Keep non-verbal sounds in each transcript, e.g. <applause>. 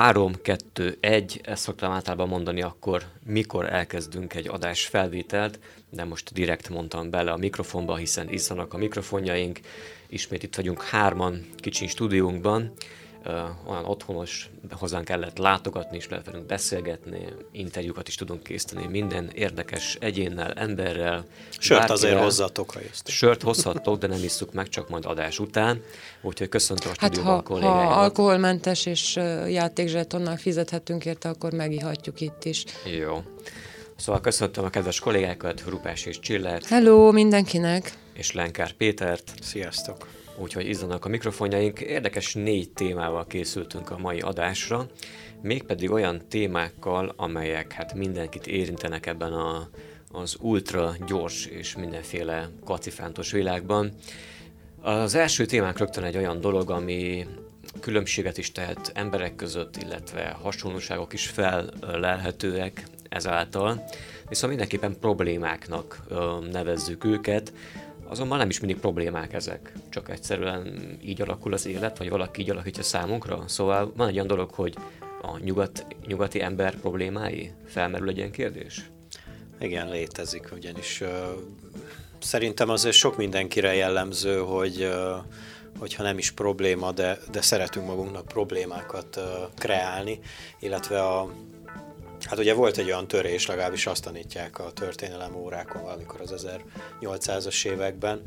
3-2-1, ezt szoktam általában mondani akkor, mikor elkezdünk egy adás felvételt, de most direkt mondtam bele a mikrofonba, hiszen izzanak a mikrofonjaink. Ismét itt vagyunk hárman, kicsi stúdiónkban, olyan otthonos, hozzánk kellett látogatni, és lehet velünk beszélgetni, interjúkat is tudunk készíteni minden érdekes egyénnel, emberrel. Sört bárkivel. azért hozzatok, ha jöttek. Sört hozhattok, de nem isszuk meg, csak majd adás után. Úgyhogy köszöntöm a hát ha, ha alkoholmentes és játékzsetonnal fizethetünk érte, akkor megihatjuk itt is. Jó. Szóval köszöntöm a kedves kollégákat, Rupás és Csillert. Hello mindenkinek! És Lenkár Pétert. Sziasztok! Úgyhogy izzanak a mikrofonjaink. Érdekes négy témával készültünk a mai adásra, mégpedig olyan témákkal, amelyek hát mindenkit érintenek ebben a, az ultra gyors és mindenféle kacifántos világban. Az első témánk rögtön egy olyan dolog, ami különbséget is tehet emberek között, illetve hasonlóságok is fellelhetőek ezáltal, viszont mindenképpen problémáknak nevezzük őket, Azonban nem is mindig problémák ezek, csak egyszerűen így alakul az élet, vagy valaki így alakítja számunkra. Szóval van egy olyan dolog, hogy a nyugat, nyugati ember problémái felmerül egy ilyen kérdés? Igen, létezik, ugyanis uh, szerintem azért sok mindenkire jellemző, hogy uh, hogyha nem is probléma, de, de szeretünk magunknak problémákat uh, kreálni, illetve a, Hát ugye volt egy olyan törés, legalábbis azt tanítják a történelem órákon valamikor az 1800-as években,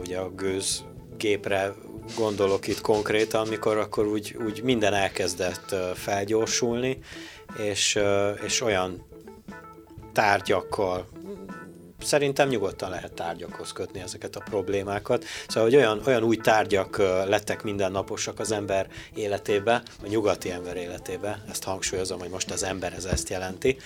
ugye a gőz gépre gondolok itt konkrétan, amikor akkor úgy, úgy minden elkezdett felgyorsulni, és, és olyan tárgyakkal, szerintem nyugodtan lehet tárgyakhoz kötni ezeket a problémákat. Szóval, hogy olyan, olyan új tárgyak lettek mindennaposak az ember életébe, a nyugati ember életébe, ezt hangsúlyozom, hogy most az ember ez ezt jelenti,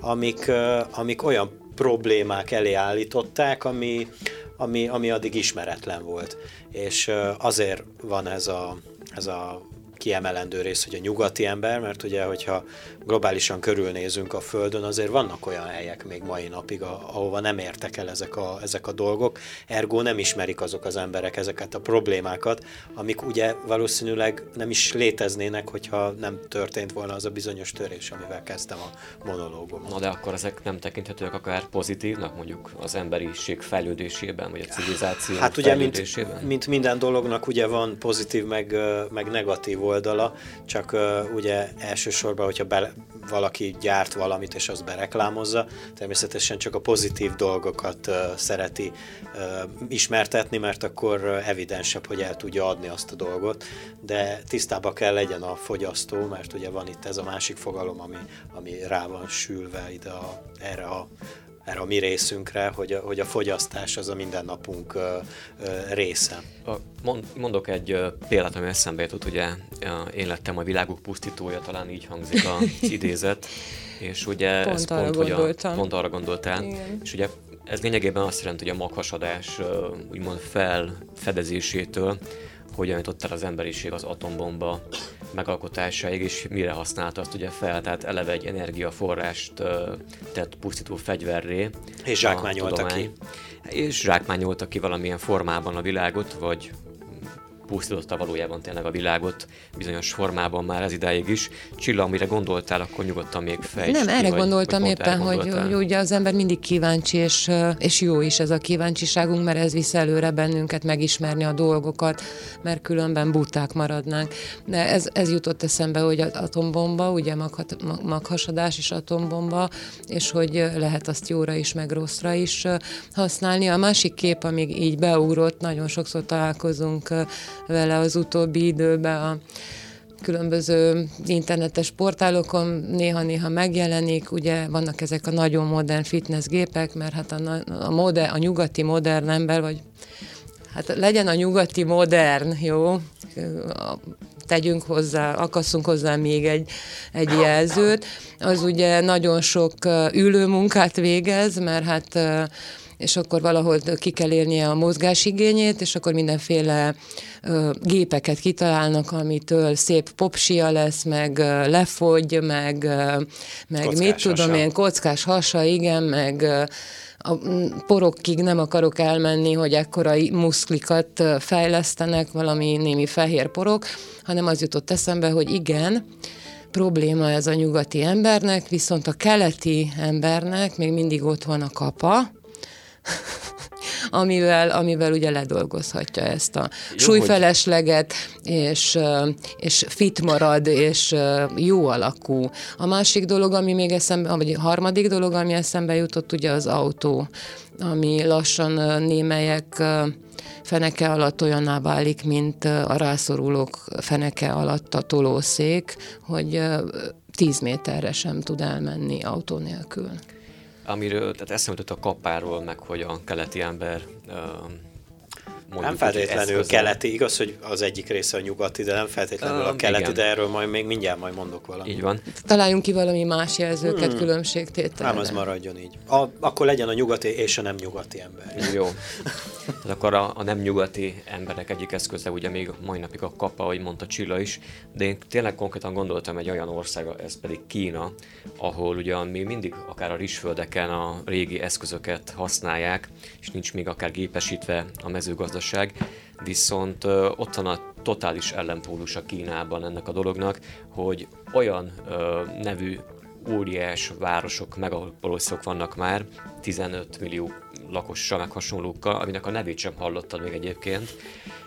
amik, amik olyan problémák elé állították, ami, ami, ami addig ismeretlen volt. És azért van ez a, ez a kiemelendő rész, hogy a nyugati ember, mert ugye, hogyha globálisan körülnézünk a Földön, azért vannak olyan helyek még mai napig, ahova nem értek el ezek a, ezek a dolgok, ergo nem ismerik azok az emberek ezeket a problémákat, amik ugye valószínűleg nem is léteznének, hogyha nem történt volna az a bizonyos törés, amivel kezdtem a monológom. Na de akkor ezek nem tekinthetőek akár pozitívnak, mondjuk az emberiség fejlődésében, vagy a civilizáció hát ugye, mint, mint minden dolognak ugye van pozitív, meg, meg negatív oldala, csak ugye elsősorban, hogyha be, valaki gyárt valamit, és azt bereklámozza, természetesen csak a pozitív dolgokat szereti ismertetni, mert akkor evidensebb, hogy el tudja adni azt a dolgot, de tisztába kell legyen a fogyasztó, mert ugye van itt ez a másik fogalom, ami, ami rá van sülve ide a, erre a erre a mi részünkre, hogy a, hogy a fogyasztás az a mindennapunk része. Mondok egy példát, ami eszembe jutott, ugye én lettem a világuk pusztítója, talán így hangzik az <laughs> idézet, és ugye pont ez pont, hogy a, pont arra gondoltál, Igen. és ugye ez lényegében azt jelenti, hogy a maghasadás úgymond felfedezésétől hogyan jutott el az emberiség az atombomba megalkotásáig, és mire használta azt ugye fel, tehát eleve egy energiaforrást tett pusztító fegyverré. És zsákmányolta ki. És zsákmányolta ki valamilyen formában a világot, vagy pusztította valójában tényleg a világot bizonyos formában már ez idáig is. Csilla, amire gondoltál, akkor nyugodtan még fejtsd Nem, erre vagy, gondoltam vagy éppen, hogy, hogy ugye az ember mindig kíváncsi, és, és jó is ez a kíváncsiságunk, mert ez visz előre bennünket megismerni a dolgokat, mert különben buták maradnánk. De ez, ez jutott eszembe, hogy az atombomba, ugye maghat, maghasadás és atombomba, és hogy lehet azt jóra is, meg rosszra is használni. A másik kép, amíg így beugrott, nagyon sokszor találkozunk vele az utóbbi időben a különböző internetes portálokon néha-néha megjelenik, ugye vannak ezek a nagyon modern fitnessgépek, mert hát a, a, moder, a nyugati modern ember, vagy hát legyen a nyugati modern, jó? tegyünk hozzá, akasszunk hozzá még egy, egy jelzőt, az ugye nagyon sok ülő munkát végez, mert hát és akkor valahol ki kell érnie a mozgásigényét, és akkor mindenféle ö, gépeket kitalálnak, amitől szép popsia lesz, meg ö, lefogy, meg, ö, meg kockás mit tudom hasa. én, kockás hasa, igen, meg ö, a porokig nem akarok elmenni, hogy ekkora muszklikat fejlesztenek, valami némi fehér porok, hanem az jutott eszembe, hogy igen, probléma ez a nyugati embernek, viszont a keleti embernek még mindig ott van a kapa, <laughs> amivel, amivel ugye ledolgozhatja ezt a jó, súlyfelesleget, és, és fit marad, és jó alakú. A másik dolog, ami még eszembe, vagy a harmadik dolog, ami eszembe jutott, ugye az autó, ami lassan némelyek feneke alatt olyanná válik, mint a rászorulók feneke alatt a tolószék, hogy 10 méterre sem tud elmenni autó nélkül amiről, tehát eszembe a kapáról, meg hogy a keleti ember mondjuk, nem feltétlenül eszközel. keleti, igaz, hogy az egyik része a nyugati, de nem feltétlenül uh, a keleti, igen. de erről majd még mindjárt majd mondok valamit. Így van. Találjunk ki valami más jelzőket, hmm. különbségtételre. Nem, az maradjon így. A, akkor legyen a nyugati és a nem nyugati ember. Jó. Tehát akkor a, a nem nyugati emberek egyik eszköze, ugye még mai napig a kapa, ahogy mondta Csilla is, de én tényleg konkrétan gondoltam egy olyan ország, ez pedig Kína, ahol ugyan még mindig akár a rizsföldeken a régi eszközöket használják, és nincs még akár gépesítve a mezőgazdaság gazdaság, viszont ott van a totális ellenpólus a Kínában ennek a dolognak, hogy olyan ö, nevű óriás városok, megapoloszok vannak már, 15 millió lakossal, meg hasonlókkal, aminek a nevét sem hallottad még egyébként,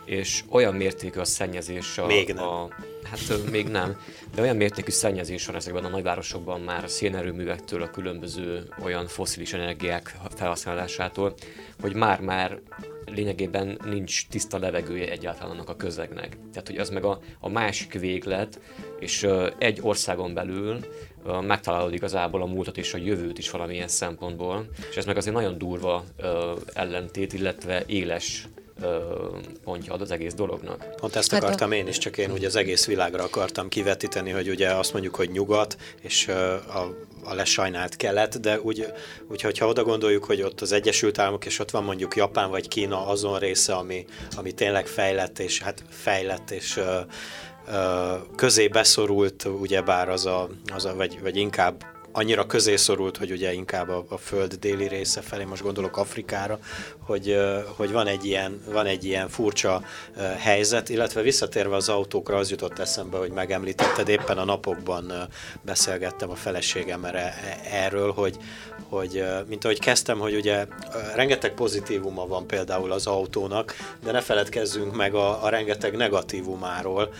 és olyan mértékű a szennyezés a, még nem. a hát még nem, de olyan mértékű szennyezés van ezekben a nagyvárosokban már a szénerőművektől, a különböző olyan foszilis energiák felhasználásától, hogy már-már lényegében nincs tiszta levegője egyáltalán annak a közegnek. Tehát, hogy az meg a, a másik véglet, és uh, egy országon belül uh, megtalálod igazából a múltat és a jövőt is valamilyen szempontból, és ez meg azért nagyon durva uh, ellentét, illetve éles pontja ad az egész dolognak. Pont ezt hát akartam a... én is, csak én ugye az egész világra akartam kivetíteni, hogy ugye azt mondjuk, hogy nyugat, és a a lesajnált kelet, de úgy, úgy, hogyha oda gondoljuk, hogy ott az Egyesült Államok, és ott van mondjuk Japán vagy Kína azon része, ami, ami tényleg fejlett, és hát fejlett, és közé beszorult, ugyebár az a, az a vagy, vagy inkább annyira közé szorult, hogy ugye inkább a, a föld déli része felé, most gondolok Afrikára, hogy, hogy van, egy ilyen, van egy ilyen furcsa helyzet, illetve visszatérve az autókra, az jutott eszembe, hogy megemlítetted, éppen a napokban beszélgettem a feleségemmel e, erről, hogy, hogy mint ahogy kezdtem, hogy ugye rengeteg pozitívuma van például az autónak, de ne feledkezzünk meg a, a rengeteg negatívumáról,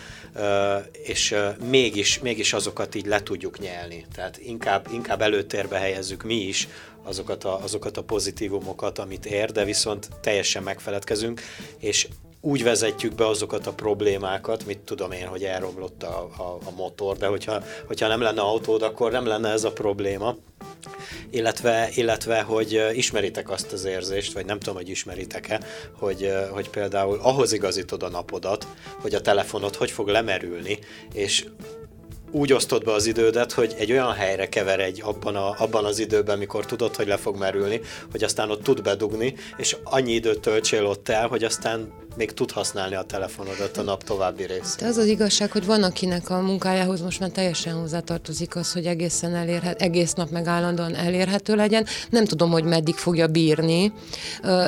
és mégis, mégis azokat így le tudjuk nyelni. Tehát inkább, inkább előtérbe helyezzük mi is azokat a, azokat a pozitívumokat, amit ér, de viszont teljesen megfeledkezünk, és úgy vezetjük be azokat a problémákat, mit tudom én, hogy elromlott a, a, a motor, de hogyha, hogyha nem lenne autód, akkor nem lenne ez a probléma. Illetve, illetve, hogy ismeritek azt az érzést, vagy nem tudom, hogy ismeritek-e, hogy, hogy például ahhoz igazítod a napodat, hogy a telefonod hogy fog lemerülni, és úgy osztod be az idődet, hogy egy olyan helyre kever egy abban, a, abban az időben, mikor tudod, hogy le fog merülni, hogy aztán ott tud bedugni, és annyi időt töltsél ott el, hogy aztán még tud használni a telefonodat a nap további részén. De az az igazság, hogy van, akinek a munkájához most már teljesen hozzátartozik az, hogy egészen elérhet, egész nap meg állandóan elérhető legyen. Nem tudom, hogy meddig fogja bírni,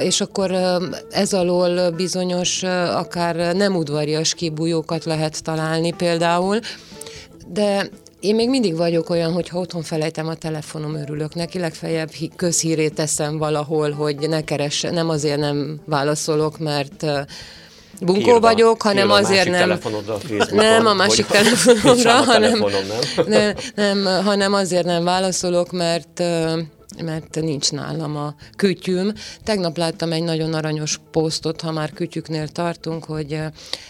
és akkor ez alól bizonyos, akár nem udvarias kibújókat lehet találni például, de én még mindig vagyok olyan, hogy ha otthon felejtem a telefonom, örülök neki, legfeljebb közhírét teszem valahol, hogy ne keresse, nem azért nem válaszolok, mert bunkó Hírva, vagyok, hanem azért nem... Nem, a másik <laughs> telefonomra, hanem, nem? <laughs> nem, nem, hanem azért nem válaszolok, mert mert nincs nálam a kütyüm. Tegnap láttam egy nagyon aranyos posztot, ha már kütyüknél tartunk, hogy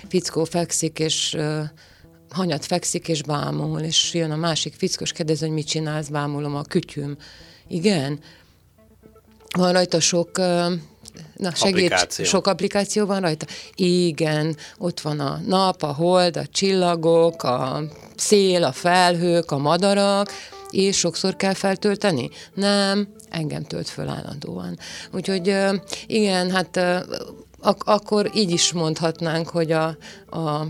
fickó fekszik, és hanyat fekszik és bámul, és jön a másik fickos, kérdez, hogy mit csinálsz, bámulom a kütyüm. Igen, van rajta sok Na, segít, applikáció. sok applikáció van rajta? Igen, ott van a nap, a hold, a csillagok, a szél, a felhők, a madarak, és sokszor kell feltölteni? Nem, engem tölt föl állandóan. Úgyhogy igen, hát ak- akkor így is mondhatnánk, hogy a, a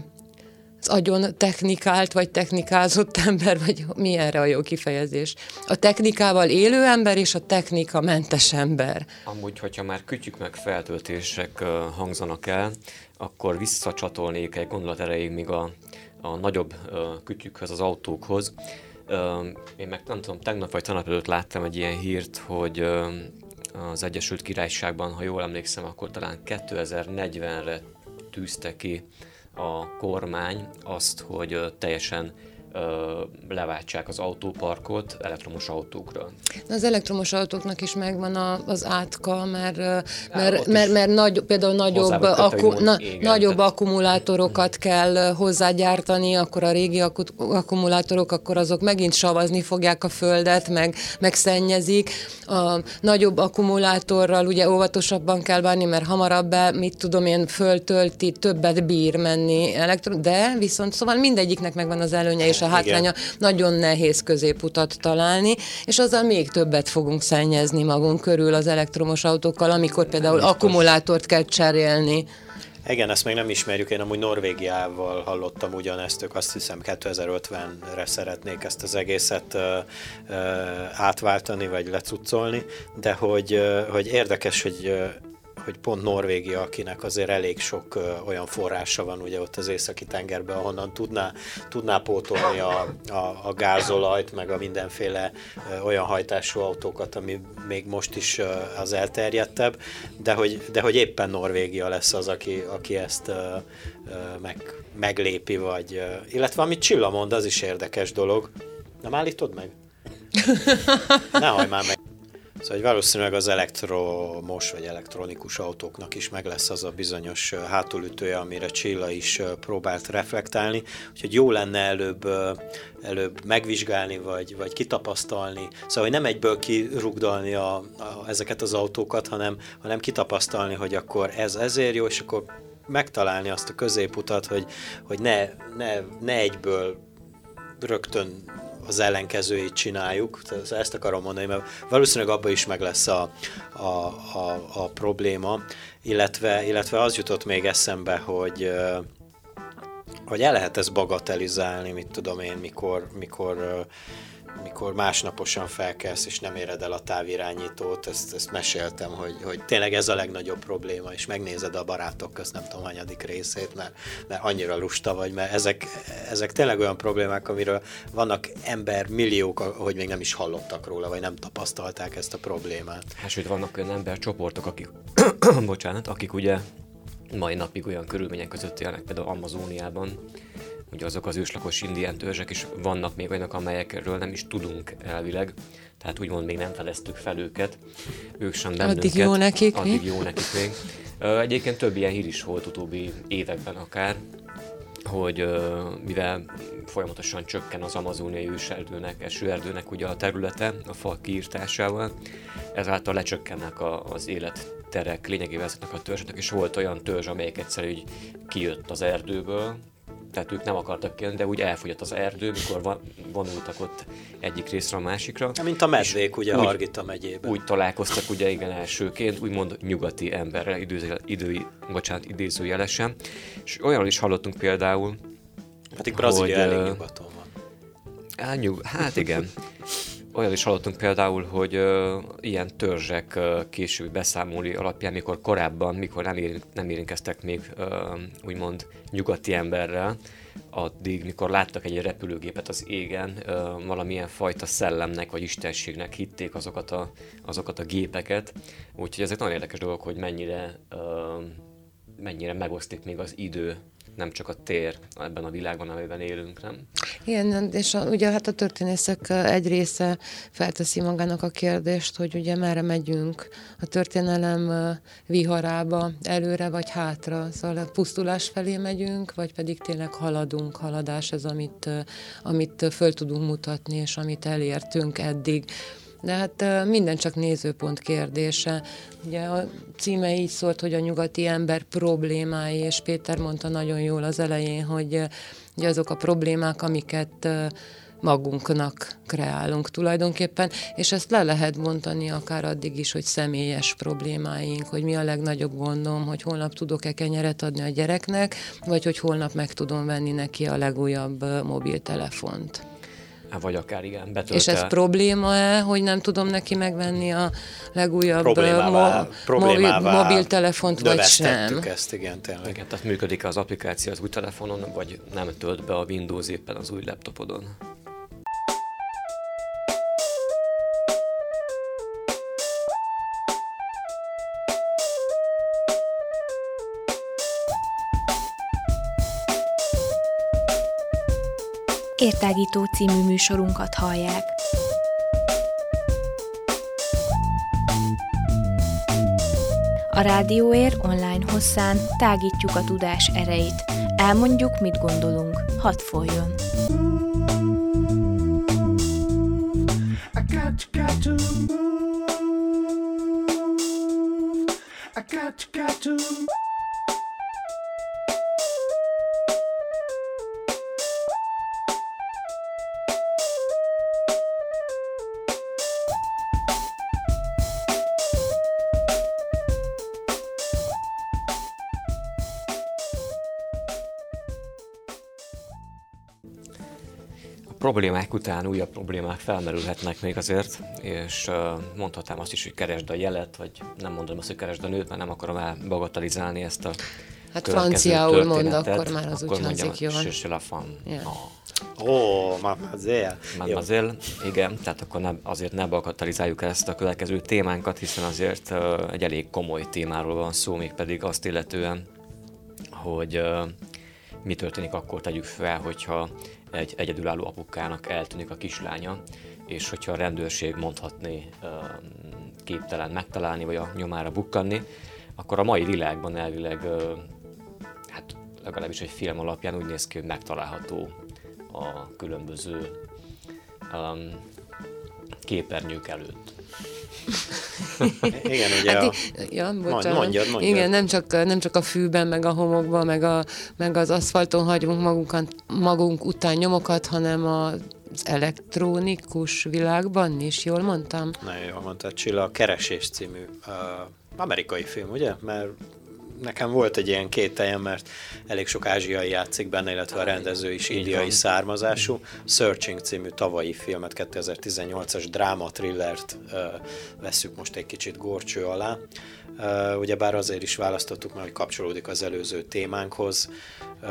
agyon technikált, vagy technikázott <laughs> ember, vagy mi erre a jó kifejezés? A technikával élő ember, és a technika mentes ember. Amúgy, hogyha már kütyük meg feltöltések hangzanak el, akkor visszacsatolnék egy gondolat erejéig még a, a nagyobb kütyükhöz, az autókhoz. Én meg nem tudom, tegnap vagy tanap előtt láttam egy ilyen hírt, hogy az Egyesült Királyságban, ha jól emlékszem, akkor talán 2040-re tűzte ki a kormány azt, hogy teljesen leváltsák az autóparkot elektromos autókra. Az elektromos autóknak is megvan a, az átka, mert, mert, mert, mert nagy, például nagyobb, akku, na, igen, nagyobb tehát... akkumulátorokat kell hozzágyártani, akkor a régi akkumulátorok, akkor azok megint savazni fogják a földet, meg, meg szennyezik. A nagyobb akkumulátorral ugye óvatosabban kell bánni, mert hamarabb be, mit tudom én, föltölti, többet bír menni elektron, de viszont szóval mindegyiknek megvan az előnye és a hátránya, Igen. nagyon nehéz középutat találni, és azzal még többet fogunk szennyezni magunk körül az elektromos autókkal, amikor például Biztos. akkumulátort kell cserélni. Igen, ezt még nem ismerjük, én amúgy Norvégiával hallottam ugyanezt, ők azt hiszem 2050-re szeretnék ezt az egészet uh, uh, átváltani, vagy lecucolni, de hogy, uh, hogy érdekes, hogy hogy pont Norvégia, akinek azért elég sok olyan forrása van ugye ott az északi tengerben, ahonnan tudná, tudná pótolni a, a, a gázolajt, meg a mindenféle olyan hajtású autókat, ami még most is az elterjedtebb, de hogy, de hogy éppen Norvégia lesz az, aki, aki ezt meg, meglépi, vagy, illetve amit Csilla mond, az is érdekes dolog. Nem állítod meg? <laughs> Ne hajj már meg. Szóval hogy valószínűleg az elektromos vagy elektronikus autóknak is meg lesz az a bizonyos hátulütője, amire Csilla is próbált reflektálni, úgyhogy jó lenne előbb, előbb megvizsgálni, vagy, vagy kitapasztalni. Szóval, hogy nem egyből kirugdalni a, a, ezeket az autókat, hanem, hanem kitapasztalni, hogy akkor ez ezért jó, és akkor megtalálni azt a középutat, hogy, hogy ne, ne, ne egyből rögtön az ellenkezőjét csináljuk, ezt akarom mondani, mert valószínűleg abban is meg lesz a, a, a, a probléma, illetve, illetve az jutott még eszembe, hogy hogy el lehet ezt bagatelizálni, mit tudom én, mikor, mikor mikor másnaposan felkelsz, és nem éred el a távirányítót, ezt, ezt meséltem, hogy, hogy tényleg ez a legnagyobb probléma, és megnézed a barátok közt, nem tudom, hanyadik részét, mert, mert annyira lusta vagy, mert ezek, ezek tényleg olyan problémák, amiről vannak ember milliók, hogy még nem is hallottak róla, vagy nem tapasztalták ezt a problémát. Hát, sőt, vannak olyan embercsoportok, akik, <coughs> bocsánat, akik ugye mai napig olyan körülmények között élnek, például Amazóniában, ugye azok az őslakos indián törzsek is vannak még olyanok, amelyekről nem is tudunk elvileg, tehát úgymond még nem fedeztük fel őket, ők sem bennünket. Addig jó nekik, Addig mi? jó nekik még. Egyébként több ilyen hír is volt utóbbi években akár, hogy mivel folyamatosan csökken az amazóniai őserdőnek, esőerdőnek ugye a területe a fa kiírtásával, ezáltal lecsökkennek a, az életterek, lényegével ezeknek a törzseknek, és volt olyan törzs, amelyik egyszerűen kijött az erdőből, tehát ők nem akartak kijönni, de úgy elfogyott az erdő, mikor vonultak ott egyik részre a másikra. Mint a medvék, ugye úgy, Hargita megyében. Úgy találkoztak ugye igen elsőként, úgymond nyugati emberrel, idő, idő, bocsánat, idézőjelesen. És olyan is hallottunk például, Pedig Brazília hogy, elég nyugaton van. Elnyug, hát igen. Olyan is hallottunk például, hogy uh, ilyen törzsek uh, későbbi beszámolói alapján, mikor korábban, mikor nem, ér, nem érintkeztek még uh, úgymond nyugati emberrel, addig, mikor láttak egy repülőgépet az égen, uh, valamilyen fajta szellemnek vagy istenségnek hitték azokat a, azokat a gépeket. Úgyhogy ezek nagyon érdekes dolgok, hogy mennyire, uh, mennyire megosztik még az idő nem csak a tér ebben a világban, amiben élünk, nem? Igen, és a, ugye hát a történészek egy része felteszi magának a kérdést, hogy ugye merre megyünk a történelem viharába, előre vagy hátra, szóval a pusztulás felé megyünk, vagy pedig tényleg haladunk, haladás ez, amit, amit föl tudunk mutatni, és amit elértünk eddig. De hát minden csak nézőpont kérdése. Ugye a címe így szólt, hogy a nyugati ember problémái, és Péter mondta nagyon jól az elején, hogy ugye azok a problémák, amiket magunknak kreálunk tulajdonképpen, és ezt le lehet mondani akár addig is, hogy személyes problémáink, hogy mi a legnagyobb gondom, hogy holnap tudok-e kenyeret adni a gyereknek, vagy hogy holnap meg tudom venni neki a legújabb mobiltelefont. Vagy akár igen, betöltel. És ez probléma-e, hogy nem tudom neki megvenni a legújabb problémává, mo- problémává mobiltelefont, vagy sem? ezt, igen, tényleg. Igen, tehát működik az applikáció az új telefonon, vagy nem tölt be a Windows éppen az új laptopodon. Értágító című műsorunkat hallják. A Rádióér online hosszán tágítjuk a tudás erejét. Elmondjuk, mit gondolunk. Hadd folyjon! I got, to got to problémák után újabb problémák felmerülhetnek még azért, és mondhatnám azt is, hogy keresd a jelet, vagy nem mondom azt, hogy keresd a nőt, mert nem akarom elbagatalizálni ezt a Hát franciául mond, akkor már az akkor úgy hangzik jól. Je la femme. Yeah. Ó, oh, mademoiselle. Mademoiselle, igen, tehát akkor ne, azért ne bagatalizáljuk ezt a következő témánkat, hiszen azért uh, egy elég komoly témáról van szó, még pedig azt illetően, hogy uh, mi történik akkor, tegyük fel, hogyha egy egyedülálló apukának eltűnik a kislánya, és hogyha a rendőrség mondhatni képtelen megtalálni, vagy a nyomára bukkanni, akkor a mai világban elvileg, hát legalábbis egy film alapján úgy néz ki, hogy megtalálható a különböző um, képernyők előtt. <laughs> Igen, ugye hát, a... ja, bocsánat. Mondjad, mondjad. Igen, nem csak, nem csak a fűben, meg a homokban, meg, a, meg az aszfalton hagyunk magunkat, magunk után nyomokat, hanem a az elektronikus világban is, jól mondtam? Nagyon jól mondtad, Csilla, a Keresés című uh, amerikai film, ugye? Mert nekem volt egy ilyen kételjem, mert elég sok ázsiai játszik benne, illetve a rendező is indiai származású. Searching című tavalyi filmet, 2018-as dráma thrillert uh, veszük most egy kicsit gorcső alá. Uh, ugyebár azért is választottuk, mert hogy kapcsolódik az előző témánkhoz. Uh,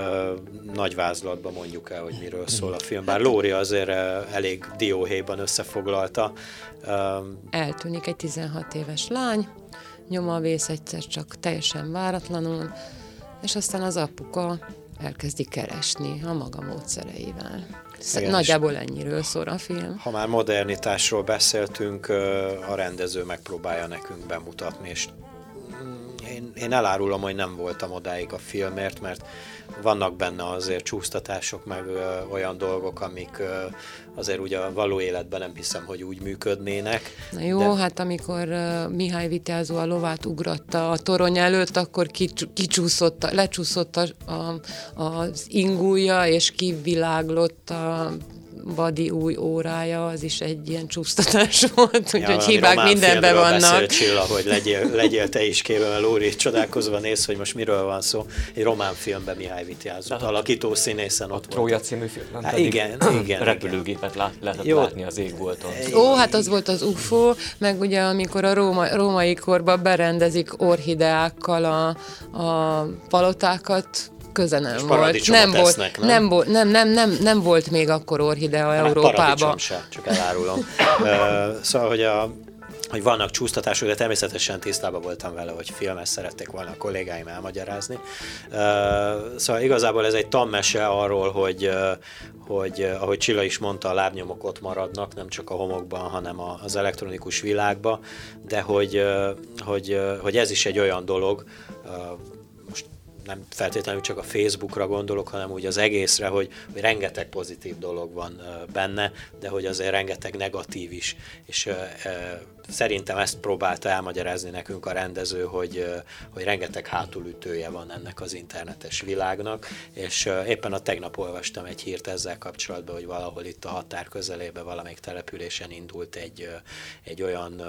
nagy vázlatban mondjuk el, hogy miről szól a film, bár Lóri azért uh, elég dióhéjban összefoglalta. Eltűnik egy 16 éves lány, nyoma vész egyszer csak teljesen váratlanul, és aztán az apuka elkezdi keresni a maga módszereivel. Igen, Nagyjából ennyiről szól a film. Ha már modernitásról beszéltünk, a rendező megpróbálja nekünk bemutatni, és én, én elárulom, hogy nem voltam odáig a filmért, mert vannak benne azért csúsztatások, meg ö, olyan dolgok, amik ö, azért ugye a való életben nem hiszem, hogy úgy működnének. Na jó, de... hát amikor uh, Mihály Vityázó a lovát ugratta a torony előtt, akkor kicsúszott, lecsúszott a, a, az ingúja, és kiviláglott a Badi új órája, az is egy ilyen csúsztatás <laughs> volt, úgyhogy ja, hibák mindenben vannak. Csilla, hogy legyél, <laughs> legyél te is kéve, mert Lóri csodálkozva néz, hogy most miről van szó. Egy román filmben Mihály Vityázott, alakító színészen ott a Trója című film. Hát igen, <clears throat> igen. Repülőgépet lát, lehetett Jó. látni az égbolton. Ó, hát az volt az UFO, meg ugye amikor a róma, római korban berendezik orhideákkal a, a palotákat, köze nem volt. Nem volt, nem? Nem, volt nem, nem, nem, nem volt még akkor orhidea Európában. Se, csak elárulom. <laughs> uh, szóval, hogy a hogy vannak csúsztatások, de természetesen tisztában voltam vele, hogy filmes szerették volna a kollégáim elmagyarázni. Szóval igazából ez egy tanmese arról, hogy, hogy ahogy Csilla is mondta, a lábnyomok ott maradnak, nem csak a homokban, hanem az elektronikus világban, de hogy, hogy, hogy ez is egy olyan dolog, nem feltétlenül csak a Facebookra gondolok, hanem úgy az egészre, hogy, hogy rengeteg pozitív dolog van benne, de hogy azért rengeteg negatív is. És szerintem ezt próbálta elmagyarázni nekünk a rendező, hogy, hogy rengeteg hátulütője van ennek az internetes világnak, és éppen a tegnap olvastam egy hírt ezzel kapcsolatban, hogy valahol itt a határ közelében valamelyik településen indult egy, egy olyan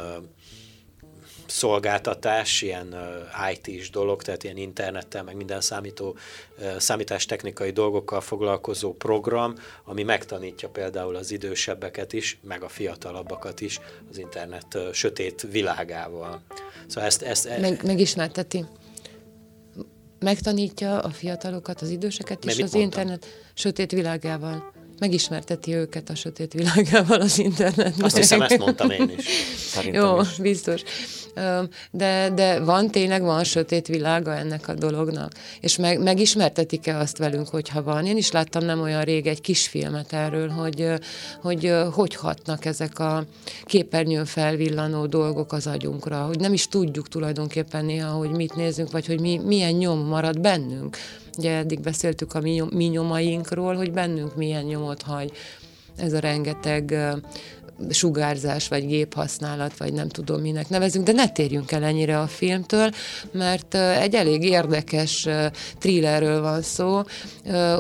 szolgáltatás, ilyen IT-s dolog, tehát ilyen internettel, meg minden számító, számítástechnikai dolgokkal foglalkozó program, ami megtanítja például az idősebbeket is, meg a fiatalabbakat is az internet sötét világával. Szóval ezt, ezt, e- meg, megismerteti megtanítja a fiatalokat, az időseket is az mondtam? internet sötét világával megismerteti őket a sötét világával az internetben. Azt hiszem, ezt mondtam én is. Szerintem Jó, is. biztos. De, de van, tényleg van sötét világa ennek a dolognak. És meg, megismertetik-e azt velünk, hogyha van? Én is láttam nem olyan rég egy kisfilmet erről, hogy, hogy hogy hatnak ezek a képernyőn felvillanó dolgok az agyunkra, hogy nem is tudjuk tulajdonképpen néha, hogy mit nézünk, vagy hogy mi, milyen nyom marad bennünk. Ugye eddig beszéltük a mi, mi nyomainkról, hogy bennünk milyen nyomot hagy ez a rengeteg sugárzás, vagy géphasználat, vagy nem tudom minek nevezünk, de ne térjünk el ennyire a filmtől, mert egy elég érdekes thrillerről van szó.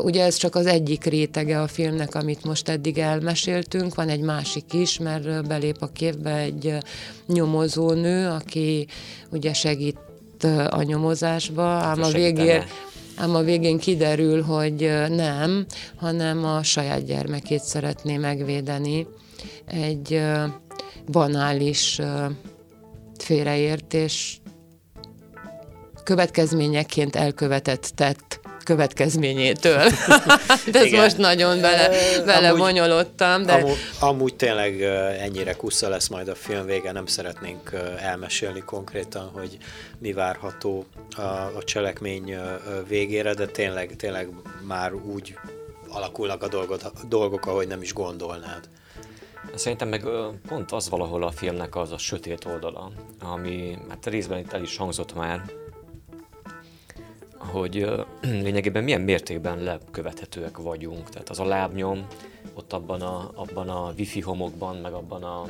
Ugye ez csak az egyik rétege a filmnek, amit most eddig elmeséltünk, van egy másik is, mert belép a képbe egy nyomozónő, aki ugye segít a nyomozásba, ám a végén ám a végén kiderül, hogy nem, hanem a saját gyermekét szeretné megvédeni egy banális félreértés következményeként elkövetett tett következményétől. de <laughs> ez most nagyon bele, bele amúgy, bonyolottam. De... Amúgy, amúgy tényleg ennyire kusza lesz majd a film vége, nem szeretnénk elmesélni konkrétan, hogy mi várható a, a cselekmény végére, de tényleg, tényleg már úgy alakulnak a dolgok, dolgok, ahogy nem is gondolnád. Szerintem meg pont az valahol a filmnek az a sötét oldala, ami hát részben itt el is hangzott már, hogy <clears throat> lényegében milyen mértékben lekövethetőek vagyunk. Tehát az a lábnyom ott abban a, abban a wifi homokban, meg abban a,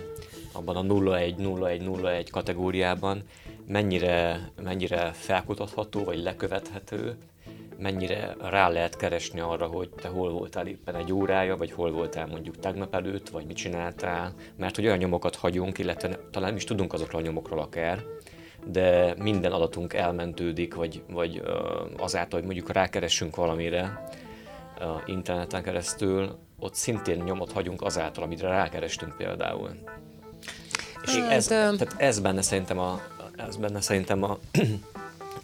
abban a 010101 kategóriában mennyire, mennyire felkutatható, vagy lekövethető, mennyire rá lehet keresni arra, hogy te hol voltál éppen egy órája, vagy hol voltál mondjuk tegnap előtt, vagy mit csináltál, mert hogy olyan nyomokat hagyunk, illetve talán nem is tudunk azokról a nyomokról akár, de minden adatunk elmentődik, vagy, vagy azáltal, hogy mondjuk rákeressünk valamire interneten keresztül, ott szintén nyomot hagyunk azáltal, amire rákerestünk például. És hát, ez, tehát ez benne szerintem a, ez benne szerintem a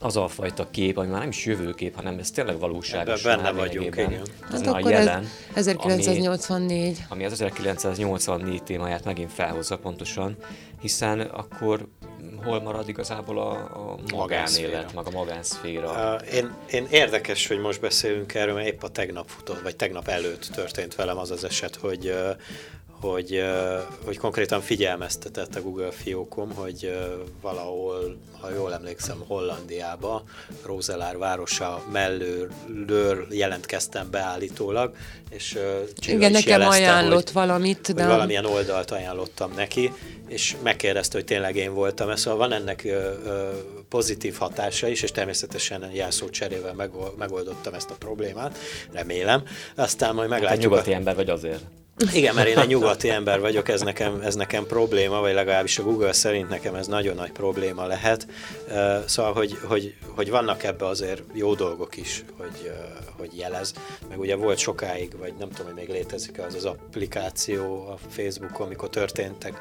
az a fajta kép, ami már nem is jövőkép, hanem ez tényleg valóságos. Ebben benne vagyunk, igen. Ez hát akkor jelen, ez 1984. Ami, ami az 1984 témáját megint felhozza pontosan, hiszen akkor hol marad igazából a, a magánélet, meg a magánszféra? Uh, én, én érdekes, hogy most beszélünk erről, mert épp a tegnap futott, vagy tegnap előtt történt velem az az eset, hogy uh, hogy, hogy konkrétan figyelmeztetett a Google fiókom, hogy valahol, ha jól emlékszem, Hollandiába, Roselár városa mellőről jelentkeztem beállítólag, és Igen, nekem ajánlott hogy, valamit. Hogy de... valamilyen oldalt ajánlottam neki, és megkérdezte, hogy tényleg én voltam. Szóval van ennek pozitív hatása is, és természetesen jelszó cserével megoldottam ezt a problémát, remélem. Aztán majd meglátjuk. Hát nyugati a... ember vagy azért. Igen, mert én egy nyugati ember vagyok, ez nekem, ez nekem probléma, vagy legalábbis a Google szerint nekem ez nagyon nagy probléma lehet. Szóval, hogy, hogy, hogy vannak ebbe azért jó dolgok is, hogy, hogy jelez. Meg ugye volt sokáig, vagy nem tudom, hogy még létezik az az applikáció a Facebookon, amikor történtek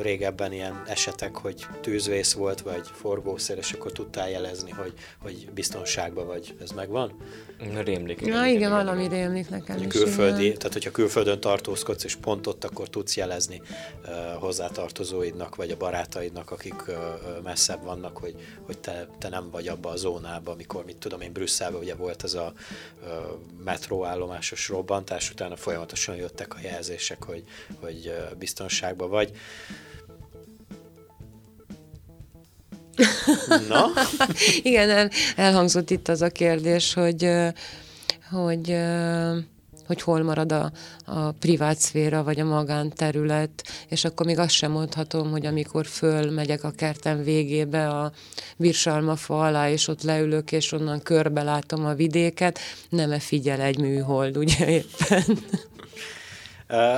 régebben ilyen esetek, hogy tűzvész volt, vagy forgószer, és akkor tudtál jelezni, hogy, hogy biztonságban vagy. Ez megvan? Rémlik. Na igen, igen valami rémlik nekem is. Külföldi, igen. tehát hogyha külföldi külföldön tartózkodsz, és pont ott akkor tudsz jelezni hozzátartozóidnak, vagy a barátaidnak, akik messzebb vannak, hogy, hogy te, te nem vagy abba a zónába, amikor, mit tudom én, Brüsszelben ugye volt ez a metróállomásos robbantás, utána folyamatosan jöttek a jelzések, hogy, hogy biztonságban vagy. Na? <laughs> Igen, elhangzott itt az a kérdés, hogy, hogy hogy hol marad a, a privát szféra, vagy a magánterület, és akkor még azt sem mondhatom, hogy amikor fölmegyek a kertem végébe a virsalmafa alá, és ott leülök, és onnan körbe látom a vidéket, nem-e figyel egy műhold, ugye éppen? <laughs>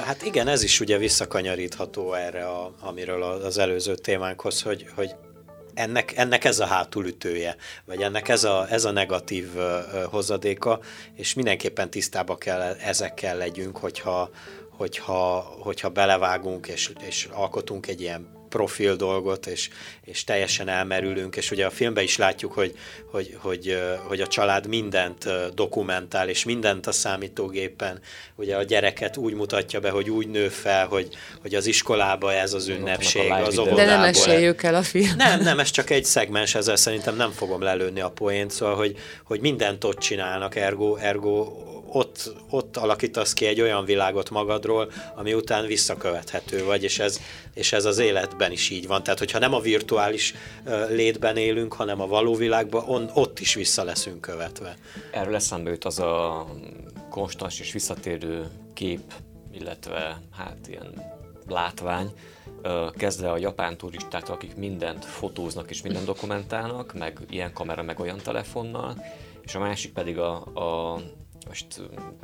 Hát igen, ez is ugye visszakanyarítható erre, a, amiről az előző témánkhoz, hogy, hogy ennek, ennek ez a hátulütője, vagy ennek ez a, ez a negatív hozadéka, és mindenképpen tisztába kell ezekkel legyünk, hogyha, hogyha, hogyha belevágunk és, és alkotunk egy ilyen profil dolgot, és, és teljesen elmerülünk, és ugye a filmben is látjuk, hogy, hogy, hogy, hogy a család mindent dokumentál, és mindent a számítógépen, ugye a gyereket úgy mutatja be, hogy úgy nő fel, hogy, hogy az iskolába ez az ünnepség, az óvodából. De nem esélyük el a film. Nem, nem, ez csak egy szegmens, ezzel szerintem nem fogom lelőni a poént, szóval, hogy, hogy mindent ott csinálnak, ergo, ergo ott, ott alakítasz ki egy olyan világot magadról, ami után visszakövethető vagy, és ez, és ez az életben is így van. Tehát, hogyha nem a virtuális létben élünk, hanem a való világban, on, ott is vissza leszünk követve. Erről eszembe jut az a konstans és visszatérő kép, illetve hát ilyen látvány, kezdve a japán turisták, akik mindent fotóznak és mindent dokumentálnak, meg ilyen kamera, meg olyan telefonnal, és a másik pedig a, a most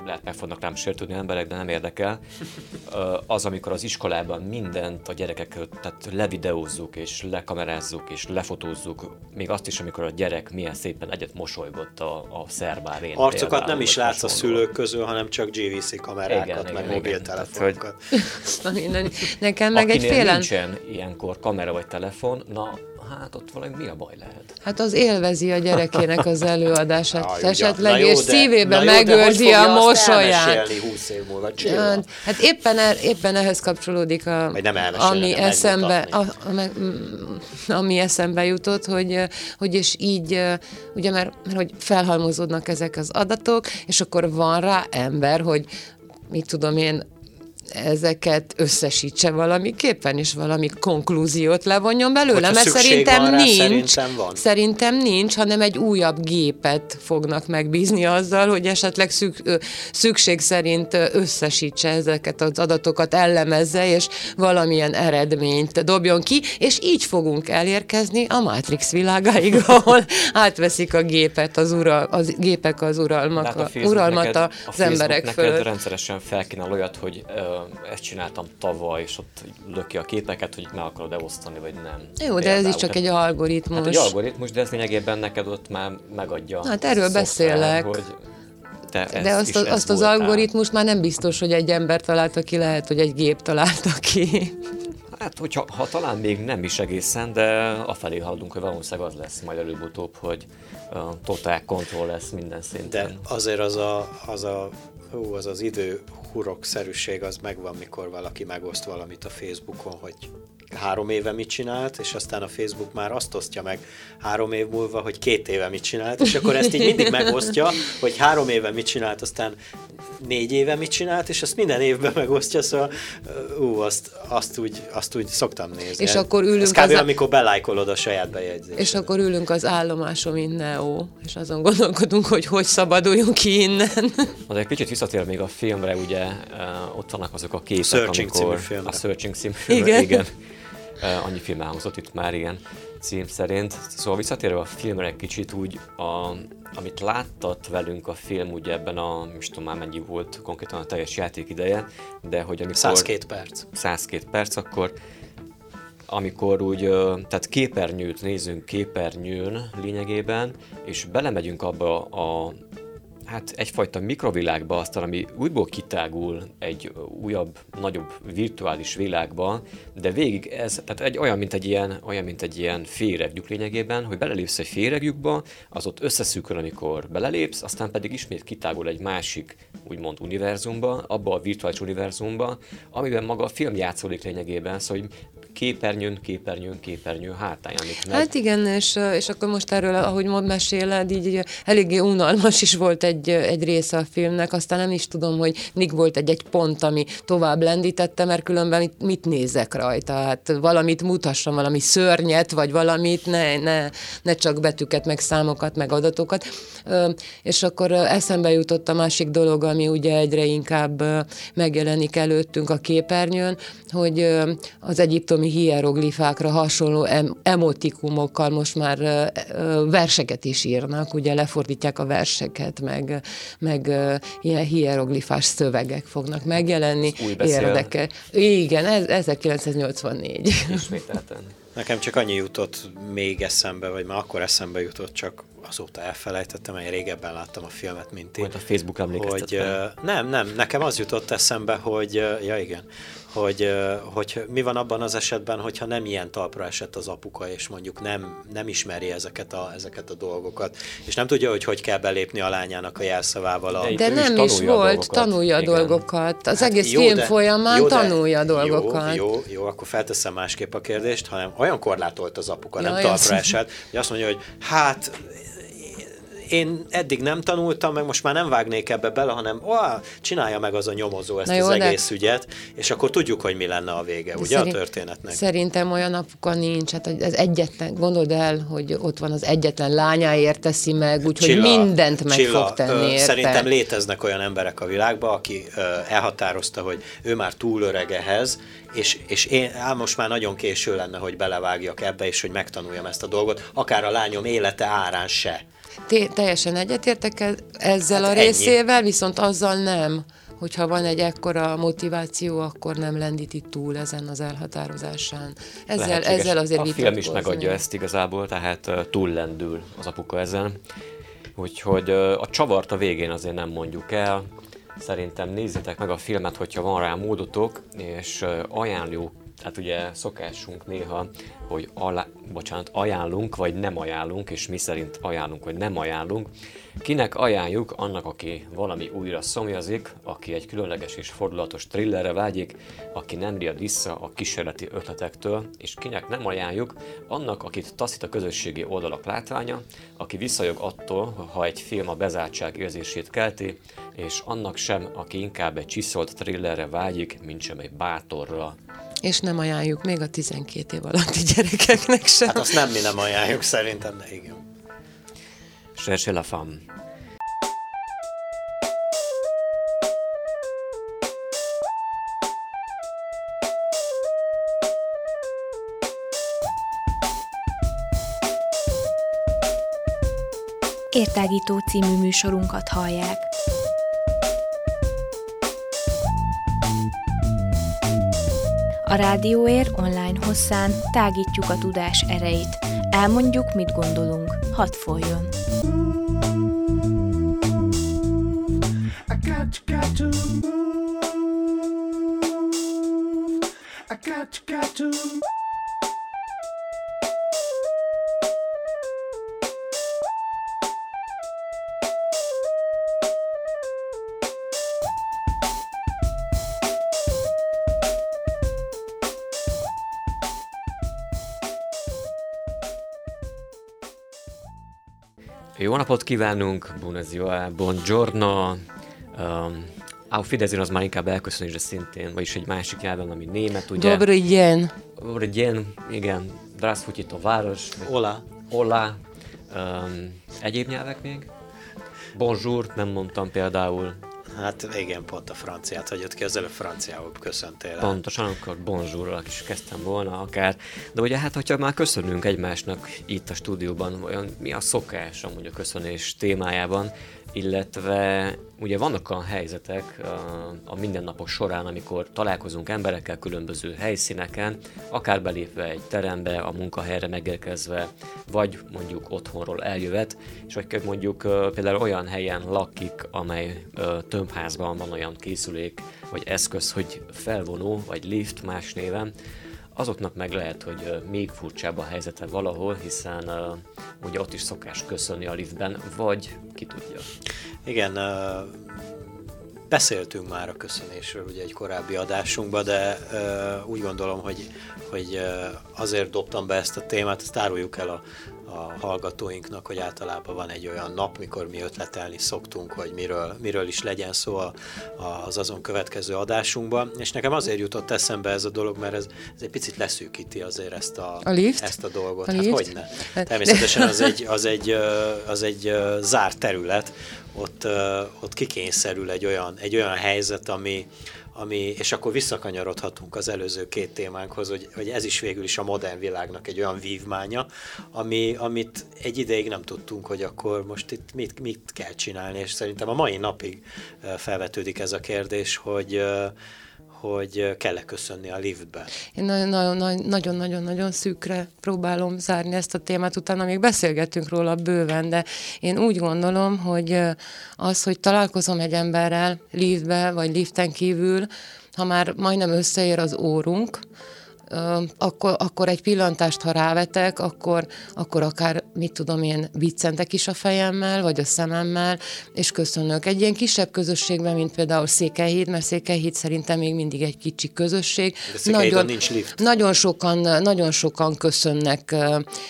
lehet meg fognak rám sértődni emberek, de nem érdekel, az, amikor az iskolában mindent a gyerekek, tehát levideózzuk, és lekamerázzuk, és lefotózzuk, még azt is, amikor a gyerek milyen szépen egyet mosolygott a, a szerbárén. Arcokat például, nem is látsz a szülők közül, hanem csak GVC kamerákat, igen, meg igen, mobiltelefonokat. Hogy... <laughs> Nekem meg egy félen... nincsen ilyenkor kamera vagy telefon, na hát ott valami mi a baj lehet? Hát az élvezi a gyerekének az előadását ah, esetleg, jó, és de, szívében megőrzi a mosolyát. 20 év múlva, hát, hát éppen, er, éppen ehhez kapcsolódik a, nem ami, eszembe, a, a, ami eszembe jutott, hogy, hogy és így, ugye mert, mert hogy felhalmozódnak ezek az adatok, és akkor van rá ember, hogy mit tudom én, ezeket összesítse valamiképpen, és valami konklúziót levonjon belőle, mert szerintem rá, nincs, szerintem, van. szerintem nincs, hanem egy újabb gépet fognak megbízni azzal, hogy esetleg szük, szükség szerint összesítse ezeket az adatokat, ellemezze, és valamilyen eredményt dobjon ki, és így fogunk elérkezni a Matrix világáig, <laughs> ahol átveszik a gépet, az ura, az gépek az uralmak, a, a uralmat neked, az a emberek fölött. rendszeresen felkínál olyat, hogy ezt csináltam tavaly, és ott löki a képeket, hogy meg akarod -e osztani, vagy nem. Jó, Például, de ez is csak egy algoritmus. Hát egy algoritmus, de ez lényegében neked ott már megadja. Hát erről beszélek. Hogy te De azt, az, azt az algoritmus már nem biztos, hogy egy ember találta ki, lehet, hogy egy gép találta ki. Hát, hogyha ha talán még nem is egészen, de afelé haladunk, hogy valószínűleg az lesz majd előbb-utóbb, hogy uh, totál kontroll lesz minden szinten. De azért az a, az a hú, az az idő hurokszerűség az megvan, mikor valaki megoszt valamit a Facebookon, hogy három éve mit csinált, és aztán a Facebook már azt osztja meg három év múlva, hogy két éve mit csinált, és akkor ezt így mindig megosztja, hogy három éve mit csinált, aztán négy éve mit csinált, és ezt minden évben megosztja, szóval ú, azt, azt, úgy, azt úgy szoktam nézni. És akkor ülünk Ez kb. Az amikor belájkolod a saját bejegyzést. És akkor ülünk az állomáson, mint Neo, és azon gondolkodunk, hogy hogy szabaduljunk ki innen. Az egy kicsit visszatér még a filmre, ugye ott vannak azok a képek, a Searching amikor... Című A Searching című filmre, igen. igen. Annyi film elhangzott itt már, igen, cím szerint. Szóval visszatérve a filmre egy kicsit úgy, a, amit láttat velünk a film, ugye ebben a, most tudom már mennyi volt konkrétan a teljes játék ideje, de hogy amikor... 102 perc. 102 perc, akkor amikor úgy, tehát képernyőt nézünk képernyőn lényegében, és belemegyünk abba a hát egyfajta mikrovilágba, aztán ami újból kitágul egy újabb, nagyobb virtuális világba, de végig ez, tehát egy olyan, mint egy ilyen, olyan, mint egy ilyen féreglyuk lényegében, hogy belelépsz egy féregjukba, az ott összeszűkül, amikor belelépsz, aztán pedig ismét kitágul egy másik, úgymond univerzumba, abba a virtuális univerzumba, amiben maga a film játszódik lényegében, szóval hogy képernyőn, képernyőn, képernyő hátán jelenik meg. Hát igen, és, és akkor most erről, ahogy mond meséled, így eléggé unalmas is volt egy, egy része a filmnek, aztán nem is tudom, hogy mik volt egy-egy pont, ami tovább lendítette, mert különben mit, mit nézek rajta, hát valamit mutassam, valami szörnyet, vagy valamit, ne, ne, ne csak betűket, meg számokat, meg adatokat. És akkor eszembe jutott a másik dolog, ami ugye egyre inkább megjelenik előttünk a képernyőn, hogy az egyiptomi hieroglifákra hasonló em- emotikumokkal most már verseket is írnak, ugye lefordítják a verseket, meg, meg ilyen hieroglifás szövegek fognak megjelenni. Érdeke. Igen, ez, 1984. Ismételten. Nekem csak annyi jutott még eszembe, vagy már akkor eszembe jutott, csak azóta elfelejtettem, mert régebben láttam a filmet, mint ti. Majd a Facebook emlékeztet hogy, uh, Nem, nem, nekem az jutott eszembe, hogy, uh, ja igen, hogy, hogy mi van abban az esetben, hogyha nem ilyen talpra esett az apuka, és mondjuk nem, nem ismeri ezeket a, ezeket a dolgokat, és nem tudja, hogy hogy kell belépni a lányának a jelszavával. A... De, de nem is, is volt, a tanulja a dolgokat. Az hát egész jó, film de, folyamán jó, de, tanulja a dolgokat. Jó, jó, jó, akkor felteszem másképp a kérdést, hanem olyan korlátolt az apuka, ja, nem talpra esett, hogy azt mondja, hogy hát én eddig nem tanultam, meg most már nem vágnék ebbe bele, hanem ó, csinálja meg az a nyomozó ezt Na jó, az egész de... ügyet, és akkor tudjuk, hogy mi lenne a vége, de ugye szerint, a történetnek. Szerintem olyan apuka nincs, hát ez egyetlen, gondold el, hogy ott van az egyetlen lányáért teszi meg, úgyhogy mindent meg Csilla, fog tenni ö, érte. Szerintem léteznek olyan emberek a világban, aki ö, elhatározta, hogy ő már túl öreg ehhez, és, és én á, most már nagyon késő lenne, hogy belevágjak ebbe, és hogy megtanuljam ezt a dolgot, akár a lányom élete árán se. Té- teljesen egyetértek e- ezzel hát a részével, ennyi. viszont azzal nem, hogyha van egy ekkora motiváció, akkor nem lendíti túl ezen az elhatározásán. Ezzel, ezzel azért A film is megadja ezt igazából, tehát uh, túllendül az apuka ezen. Úgyhogy a csavart a végén azért nem mondjuk el. Szerintem nézzétek meg a filmet, hogyha van rá módotok, és ajánljuk tehát ugye szokásunk néha, hogy alá, bocsánat, ajánlunk, vagy nem ajánlunk, és mi szerint ajánlunk, vagy nem ajánlunk. Kinek ajánljuk? Annak, aki valami újra szomjazik, aki egy különleges és fordulatos thrillerre vágyik, aki nem riad vissza a kísérleti ötletektől, és kinek nem ajánljuk? Annak, akit taszít a közösségi oldalak látványa, aki visszajog attól, ha egy film a bezártság érzését kelti, és annak sem, aki inkább egy csiszolt thrillerre vágyik, mint sem egy bátorra. És nem ajánljuk még a 12 év alatti gyerekeknek sem. Hát azt nem mi nem ajánljuk szerintem, de igen. Cherchez la femme. Értágító című műsorunkat hallják. Rádióér online hosszán tágítjuk a tudás erejét. Elmondjuk, mit gondolunk. Hadd folyjon! Got to Jó napot kívánunk, buonazio, buongiorno, um, auf Wiedersehen az már inkább elköszönésre szintén, vagyis egy másik nyelven, ami német, ugye? Dobry dien. Dobry dien, igen. Draszfutyi továros. Ola. Ola. Um, egyéb nyelvek még? Bonjour, nem mondtam például. Hát igen, pont a franciát hagyott ki, az előbb franciául köszöntél. Pontosan, akkor bonjour is kezdtem volna akár. De ugye hát, hogyha már köszönünk egymásnak itt a stúdióban, olyan mi a szokás amúgy a köszönés témájában, illetve ugye vannak a helyzetek a mindennapok során, amikor találkozunk emberekkel különböző helyszíneken, akár belépve egy terembe, a munkahelyre megérkezve, vagy mondjuk otthonról eljövet, és vagy mondjuk például olyan helyen lakik, amely tömbházban van olyan készülék, vagy eszköz, hogy felvonó, vagy lift más néven, azoknak meg lehet, hogy még furcsább a helyzete valahol, hiszen ugye ott is szokás köszönni a liftben, vagy ki tudja. Igen, beszéltünk már a köszönésről ugye egy korábbi adásunkban, de uh, úgy gondolom, hogy, hogy uh, azért dobtam be ezt a témát, ezt áruljuk el a, a hallgatóinknak, hogy általában van egy olyan nap, mikor mi ötletelni szoktunk, hogy miről, miről is legyen szó a, az azon következő adásunkban. És nekem azért jutott eszembe ez a dolog, mert ez, ez egy picit leszűkíti azért ezt a, a, lift? ezt a dolgot. A hát hogy ne? Hát- Természetesen az egy, az egy, az egy zárt terület, ott, ott kikényszerül egy olyan, egy olyan helyzet, ami, ami, és akkor visszakanyarodhatunk az előző két témánkhoz, hogy, hogy ez is végül is a modern világnak egy olyan vívmánya, ami, amit egy ideig nem tudtunk, hogy akkor most itt mit, mit kell csinálni, és szerintem a mai napig felvetődik ez a kérdés, hogy hogy kell-e köszönni a liftbe. Én nagyon-nagyon-nagyon szűkre próbálom zárni ezt a témát, utána még beszélgetünk róla bőven, de én úgy gondolom, hogy az, hogy találkozom egy emberrel liftbe, vagy liften kívül, ha már majdnem összeér az órunk, akkor, akkor egy pillantást, ha rávetek, akkor, akkor akár, mit tudom én, viccentek is a fejemmel, vagy a szememmel, és köszönök. Egy ilyen kisebb közösségben, mint például Székelyhíd, mert Székelyhíd szerintem még mindig egy kicsi közösség. De nagyon, nincs lift. Nagyon sokan, nagyon sokan köszönnek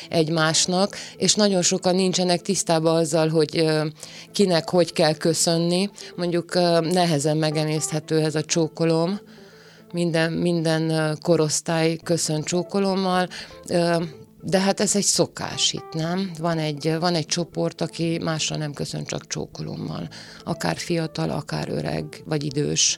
egymásnak, és nagyon sokan nincsenek tisztában azzal, hogy kinek hogy kell köszönni. Mondjuk nehezen megemészthető ez a csókolom, minden, minden korosztály köszön csókolommal, de hát ez egy szokás itt, nem? Van egy, van egy csoport, aki másra nem köszön, csak csókolommal. Akár fiatal, akár öreg, vagy idős.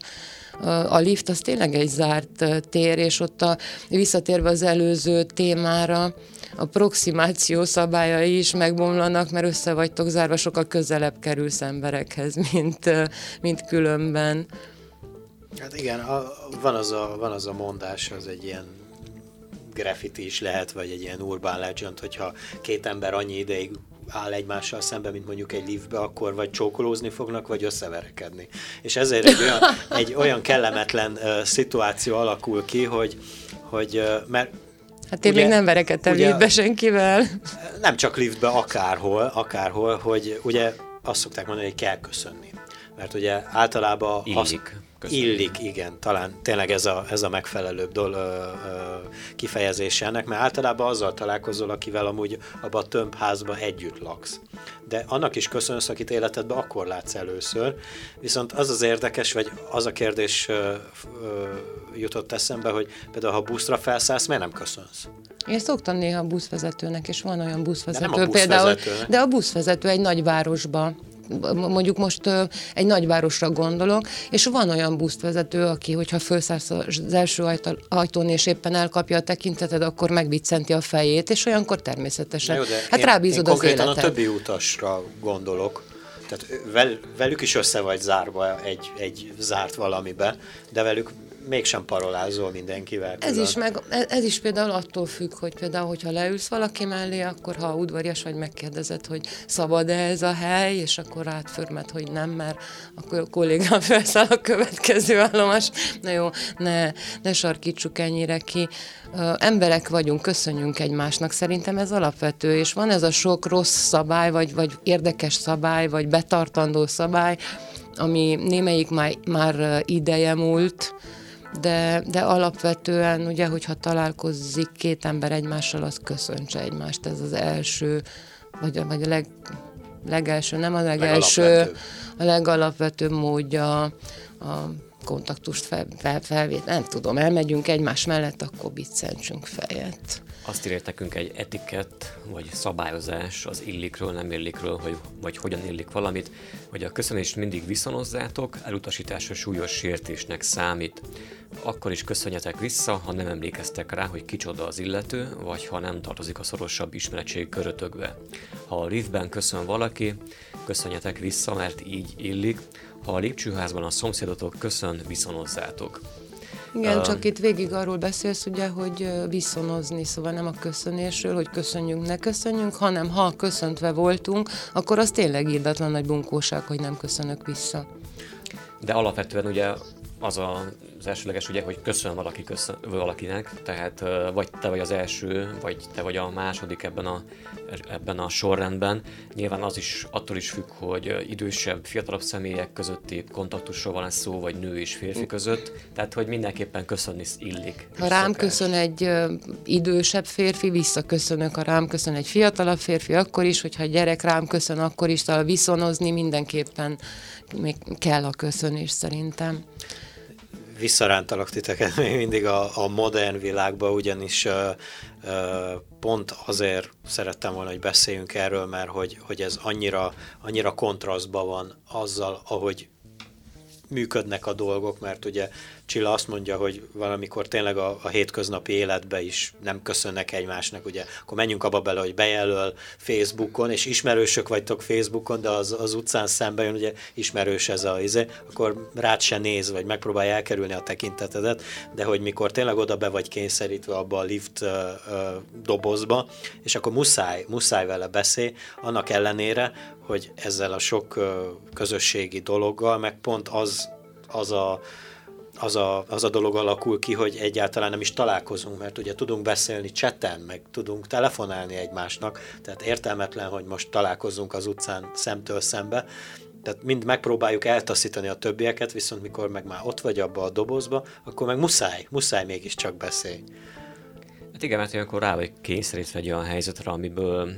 A lift az tényleg egy zárt tér, és ott a, visszatérve az előző témára, a proximáció szabályai is megbomlanak, mert össze vagytok zárva, sokkal közelebb kerülsz emberekhez, mint, mint különben. Hát igen, a, van, az a, van az a mondás, az egy ilyen graffiti is lehet, vagy egy ilyen urban legend, hogyha két ember annyi ideig áll egymással szemben, mint mondjuk egy liftbe, akkor vagy csókolózni fognak, vagy összeverekedni. És ezért egy olyan, egy olyan kellemetlen uh, szituáció alakul ki, hogy, hogy uh, mert Hát én ugye, még nem verekedtem ugye, liftbe senkivel. Nem csak liftbe, akárhol, akárhol, hogy ugye azt szokták mondani, hogy kell köszönni. Mert ugye általában... Illik. Az, Köszönjük. Illik, igen, talán tényleg ez a, ez a megfelelőbb dol, ö, ö, kifejezése ennek, mert általában azzal találkozol, akivel amúgy abban a tömbházban együtt laksz. De annak is köszönsz, akit életedben akkor látsz először. Viszont az az érdekes, vagy az a kérdés ö, ö, jutott eszembe, hogy például ha buszra felszállsz, miért nem köszönsz? Én szoktam néha a buszvezetőnek, és van olyan buszvezető, de a például, de a buszvezető egy nagyvárosba mondjuk most egy nagyvárosra gondolok, és van olyan buszvezető, aki, hogyha felszállsz az első ajtón, és éppen elkapja a tekinteted, akkor megviccenti a fejét, és olyankor természetesen. Jó, hát én, rábízod én az életed. a többi utasra gondolok, tehát vel, velük is össze vagy zárva egy, egy zárt valamibe, de velük mégsem parolázol mindenkivel. Ez is, meg, ez is például attól függ, hogy például, hogyha leülsz valaki mellé, akkor ha udvarias vagy, megkérdezed, hogy szabad-e ez a hely, és akkor átförmed, hogy nem, mert akkor a kollégám <laughs> felszáll a következő állomás. Na jó, ne, ne sarkítsuk ennyire ki. Emberek vagyunk, köszönjünk egymásnak. Szerintem ez alapvető, és van ez a sok rossz szabály, vagy, vagy érdekes szabály, vagy betartandó szabály, ami némelyik már, már ideje múlt, de, de alapvetően ugye, hogyha találkozik két ember egymással, az köszöntse egymást. Ez az első, vagy, vagy a leg, legelső, nem a legelső, a legalapvetőbb módja a, kontaktust fel, fel, felvét, nem tudom, elmegyünk egymás mellett, akkor biccentsünk fejet. Azt írt nekünk egy etikett, vagy szabályozás az illikről, nem illikről, hogy, vagy hogyan illik valamit, hogy a köszönést mindig viszonozzátok, elutasítása súlyos sértésnek számít. Akkor is köszönjetek vissza, ha nem emlékeztek rá, hogy kicsoda az illető, vagy ha nem tartozik a szorosabb ismeretség körötökbe. Ha a liftben köszön valaki, köszönjetek vissza, mert így illik. A lépcsőházban a szomszédotok köszön, viszonozzátok. Igen, um, csak itt végig arról beszélsz, ugye, hogy viszonozni, szóval nem a köszönésről, hogy köszönjünk, ne köszönjünk, hanem ha köszöntve voltunk, akkor az tényleg írdatlan nagy bunkóság, hogy nem köszönök vissza. De alapvetően ugye az a, az elsőleges ugye, hogy köszön valaki köszön, valakinek, tehát vagy te vagy az első, vagy te vagy a második ebben a, ebben a sorrendben. Nyilván az is attól is függ, hogy idősebb, fiatalabb személyek közötti kontaktusról van szó, vagy nő és férfi között, tehát hogy mindenképpen köszönni illik. Ha rám köszön egy idősebb férfi, visszaköszönök, ha rám köszön egy fiatalabb férfi, akkor is, hogyha gyerek rám köszön, akkor is, talán viszonozni mindenképpen még kell a köszönés szerintem visszarántalak titeket még mindig a, a modern világba, ugyanis uh, uh, pont azért szerettem volna, hogy beszéljünk erről, mert hogy, hogy ez annyira, annyira kontrasztban van azzal, ahogy működnek a dolgok, mert ugye Csilla azt mondja, hogy valamikor tényleg a, a hétköznapi életbe is nem köszönnek egymásnak, ugye, akkor menjünk abba bele, hogy bejelöl Facebookon, és ismerősök vagytok Facebookon, de az, az utcán szembe jön, ugye ismerős ez a izé, akkor rád se néz, vagy megpróbálja elkerülni a tekintetedet, de hogy mikor tényleg oda be vagy kényszerítve abba a lift uh, uh, dobozba, és akkor muszáj, muszáj vele beszél, annak ellenére, hogy ezzel a sok uh, közösségi dologgal, meg pont az, az a az a, az a dolog alakul ki, hogy egyáltalán nem is találkozunk, mert ugye tudunk beszélni cseten, meg tudunk telefonálni egymásnak, tehát értelmetlen, hogy most találkozunk az utcán szemtől szembe, tehát mind megpróbáljuk eltaszítani a többieket, viszont mikor meg már ott vagy abba a dobozba, akkor meg muszáj, muszáj mégiscsak beszélni. Hát igen, mert akkor rá vagy kényszerítve egy olyan helyzetre, amiből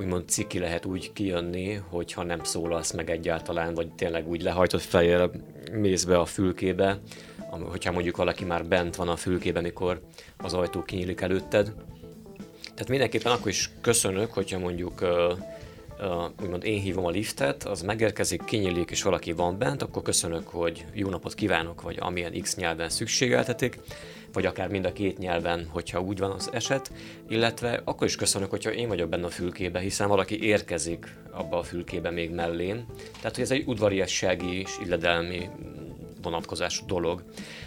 úgymond ciki lehet úgy kijönni, hogyha nem szólalsz meg egyáltalán, vagy tényleg úgy lehajtott fejjel mész be a fülkébe, hogyha mondjuk valaki már bent van a fülkébe, mikor az ajtó kinyílik előtted. Tehát mindenképpen akkor is köszönök, hogyha mondjuk uh, uh, úgymond én hívom a liftet, az megérkezik, kinyílik, és valaki van bent, akkor köszönök, hogy jó napot kívánok, vagy amilyen X nyelven szükségeltetik vagy akár mind a két nyelven, hogyha úgy van az eset, illetve akkor is köszönök, hogyha én vagyok benne a fülkébe, hiszen valaki érkezik abba a fülkébe még mellém. Tehát, hogy ez egy udvariassági és illedelmi vonatkozású dolog.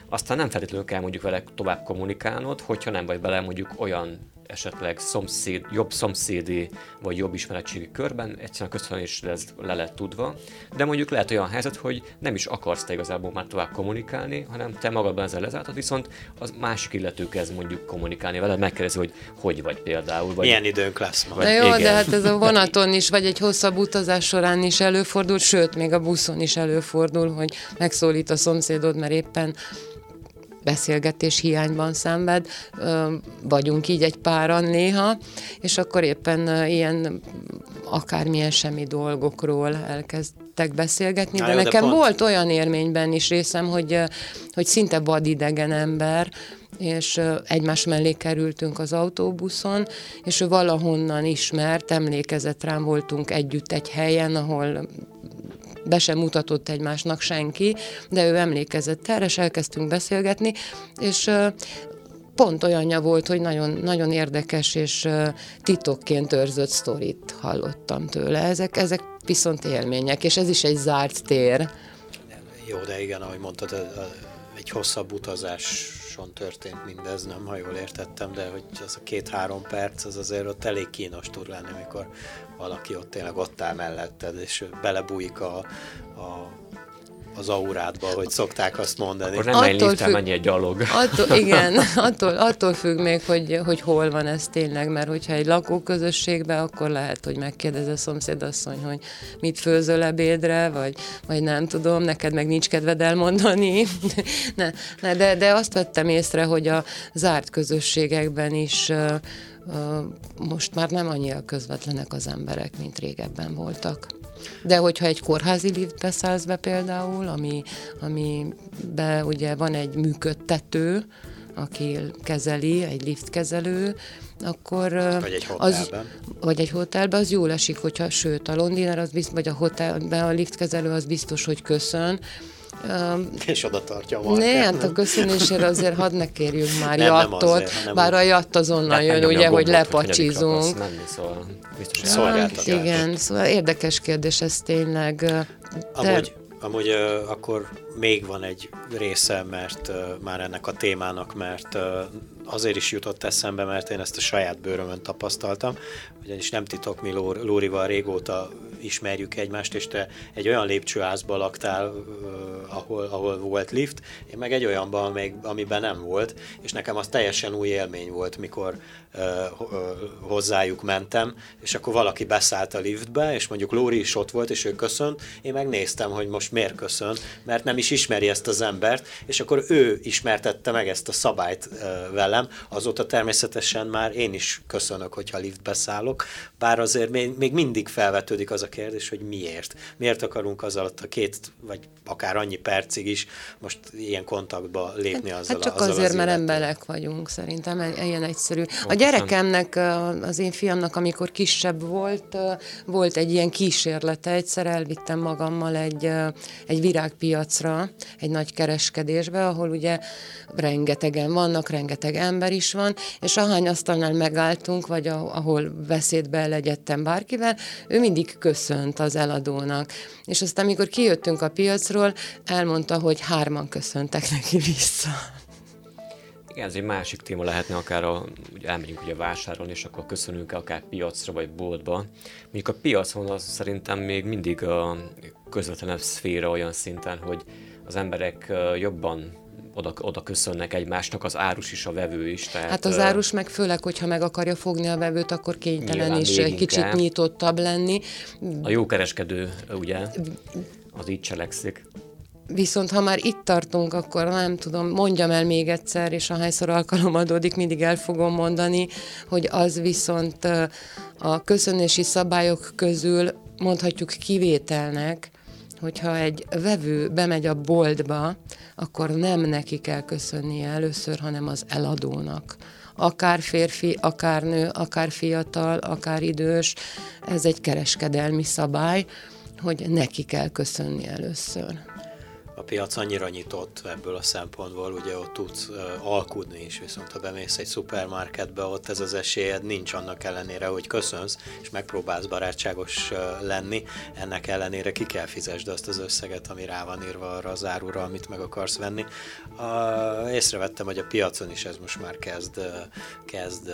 Aztán nem feltétlenül kell mondjuk vele tovább kommunikálnod, hogyha nem vagy vele mondjuk olyan esetleg szomszéd, jobb szomszédi vagy jobb ismeretségi körben, egyszerűen a köszönés ez le lett tudva, de mondjuk lehet olyan helyzet, hogy nem is akarsz te igazából már tovább kommunikálni, hanem te magadban ezzel lezártad, viszont az másik illető kezd mondjuk kommunikálni vele, megkérdezi, hogy hogy vagy például. Vagy, Milyen időnk lesz ma. Na jó, igen. de hát ez a vonaton is, vagy egy hosszabb utazás során is előfordul, sőt, még a buszon is előfordul, hogy megszólít a szomszédod, mert éppen beszélgetés hiányban szenved, vagyunk így egy páran néha, és akkor éppen ilyen akármilyen semmi dolgokról elkezdtek beszélgetni, de, de nekem de pont... volt olyan élményben is részem, hogy, hogy szinte vadidegen ember, és egymás mellé kerültünk az autóbuszon, és ő valahonnan ismert, emlékezett rám, voltunk együtt egy helyen, ahol be sem mutatott egymásnak senki, de ő emlékezett erre, és elkezdtünk beszélgetni, és pont olyanja volt, hogy nagyon, nagyon érdekes és titokként őrzött sztorit hallottam tőle. Ezek, ezek viszont élmények, és ez is egy zárt tér. Jó, de igen, ahogy mondtad, egy hosszabb utazáson történt mindez, nem, ha jól értettem, de hogy az a két-három perc, az azért ott elég kínos tud lenni, amikor valaki ott tényleg ott áll melletted, és belebújik a, a az aurádba, hogy szokták azt mondani. Akkor nem menj liftel, menj egy gyalog. Attól, <laughs> igen, attól, attól függ még, hogy, hogy hol van ez tényleg, mert hogyha egy lakóközösségben, akkor lehet, hogy megkérdez a szomszédasszony, hogy mit főzöl ebédre, vagy, vagy nem tudom, neked meg nincs kedved elmondani. <laughs> ne, ne, de, de azt vettem észre, hogy a zárt közösségekben is most már nem annyira közvetlenek az emberek, mint régebben voltak. De hogyha egy kórházi liftbe szállsz be például, ami, amiben ugye van egy működtető, aki kezeli, egy liftkezelő, akkor vagy egy az, vagy egy hotelben, az jól esik, hogyha, sőt, a londiner, az biztos, vagy a hotelben a liftkezelő az biztos, hogy köszön, Um, és oda tartja a. Ne, hát a köszönésére azért hadd ne kérjünk már nem, jattot, nem azért, nem bár a jatt azonnal jön, ugye, hogy lepacsizunk. szóval biztos Igen, szóval érdekes kérdés ez tényleg. De... Amúgy, amúgy uh, akkor még van egy része, mert uh, már ennek a témának, mert uh, azért is jutott eszembe, mert én ezt a saját bőrömön tapasztaltam, ugyanis nem titok, mi Lórival régóta ismerjük egymást, és te egy olyan lépcsőházban laktál, ahol, ahol volt lift, én meg egy olyanban, amely, amiben nem volt, és nekem az teljesen új élmény volt, mikor hozzájuk mentem, és akkor valaki beszállt a liftbe, és mondjuk Lóri is ott volt, és ő köszönt, én megnéztem, hogy most miért köszön, mert nem is ismeri ezt az embert, és akkor ő ismertette meg ezt a szabályt uh, velem, azóta természetesen már én is köszönök, hogyha liftbe szállok, bár azért még, még mindig felvetődik az a kérdés, hogy miért. Miért akarunk az alatt a két, vagy akár annyi percig is most ilyen kontaktba lépni hát, azzal Hát csak azzal azért, az mert emberek vagyunk, szerintem e- ilyen egyszerű. A gyerekemnek, az én fiamnak, amikor kisebb volt, volt egy ilyen kísérlete, egyszer elvittem magammal egy, egy virágpiacra, egy nagy kereskedésbe, ahol ugye rengetegen vannak, rengeteg ember is van, és ahány asztalnál megálltunk, vagy ahol beszédbe legyettem bárkivel, ő mindig köszönt az eladónak. És aztán, amikor kijöttünk a piacról, elmondta, hogy hárman köszöntek neki vissza. Igen, ez egy másik téma lehetne, akár a, ugye elmegyünk ugye vásárolni, és akkor köszönünk akár piacra vagy boltba. Mondjuk a piacon az szerintem még mindig a közvetlenebb szféra olyan szinten, hogy az emberek jobban oda, oda köszönnek egymásnak, az árus is, a vevő is. Tehát, hát az árus meg főleg, hogyha meg akarja fogni a vevőt, akkor kénytelen is egy kicsit nyitottabb lenni. A jó kereskedő, ugye, az így cselekszik. Viszont ha már itt tartunk, akkor nem tudom, mondjam el még egyszer, és ahányszor alkalom adódik, mindig el fogom mondani, hogy az viszont a köszönési szabályok közül mondhatjuk kivételnek, hogyha egy vevő bemegy a boltba, akkor nem neki kell köszönnie először, hanem az eladónak. Akár férfi, akár nő, akár fiatal, akár idős, ez egy kereskedelmi szabály, hogy neki kell köszönni először a piac annyira nyitott ebből a szempontból, ugye ott tudsz alkudni is, viszont ha bemész egy szupermarketbe, ott ez az esélyed nincs annak ellenére, hogy köszönsz, és megpróbálsz barátságos lenni, ennek ellenére ki kell fizesd azt az összeget, ami rá van írva arra az árura, amit meg akarsz venni. Észrevettem, hogy a piacon is ez most már kezd, kezd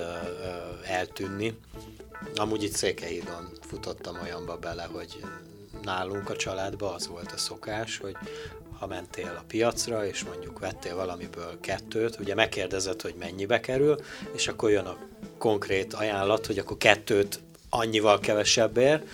eltűnni. Amúgy itt Székelyhídon futottam olyanba bele, hogy nálunk a családban az volt a szokás, hogy ha mentél a piacra, és mondjuk vettél valamiből kettőt, ugye megkérdezed, hogy mennyibe kerül, és akkor jön a konkrét ajánlat, hogy akkor kettőt annyival kevesebbért,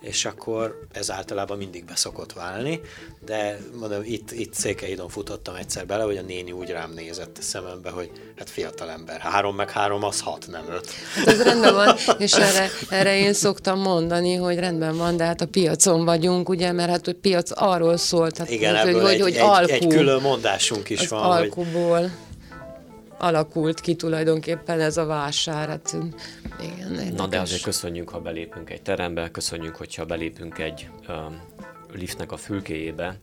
és akkor ez általában mindig beszokott válni, de mondom, itt, itt Székelyidon futottam egyszer bele, hogy a néni úgy rám nézett a szemembe, hogy hát fiatal ember, három meg három az hat, nem öt. Hát ez rendben van, és erre, erre én szoktam mondani, hogy rendben van, de hát a piacon vagyunk, ugye, mert hát hogy piac arról szólt, hát, Igen, hogy, hogy, egy, hogy, alkú, egy külön mondásunk is van. alkuból. Hogy alakult ki tulajdonképpen ez a vásár. Hát, igen, érdekes. Na de azért köszönjük, ha belépünk egy terembe, köszönjük, hogyha belépünk egy um, liftnek a fülkéjébe,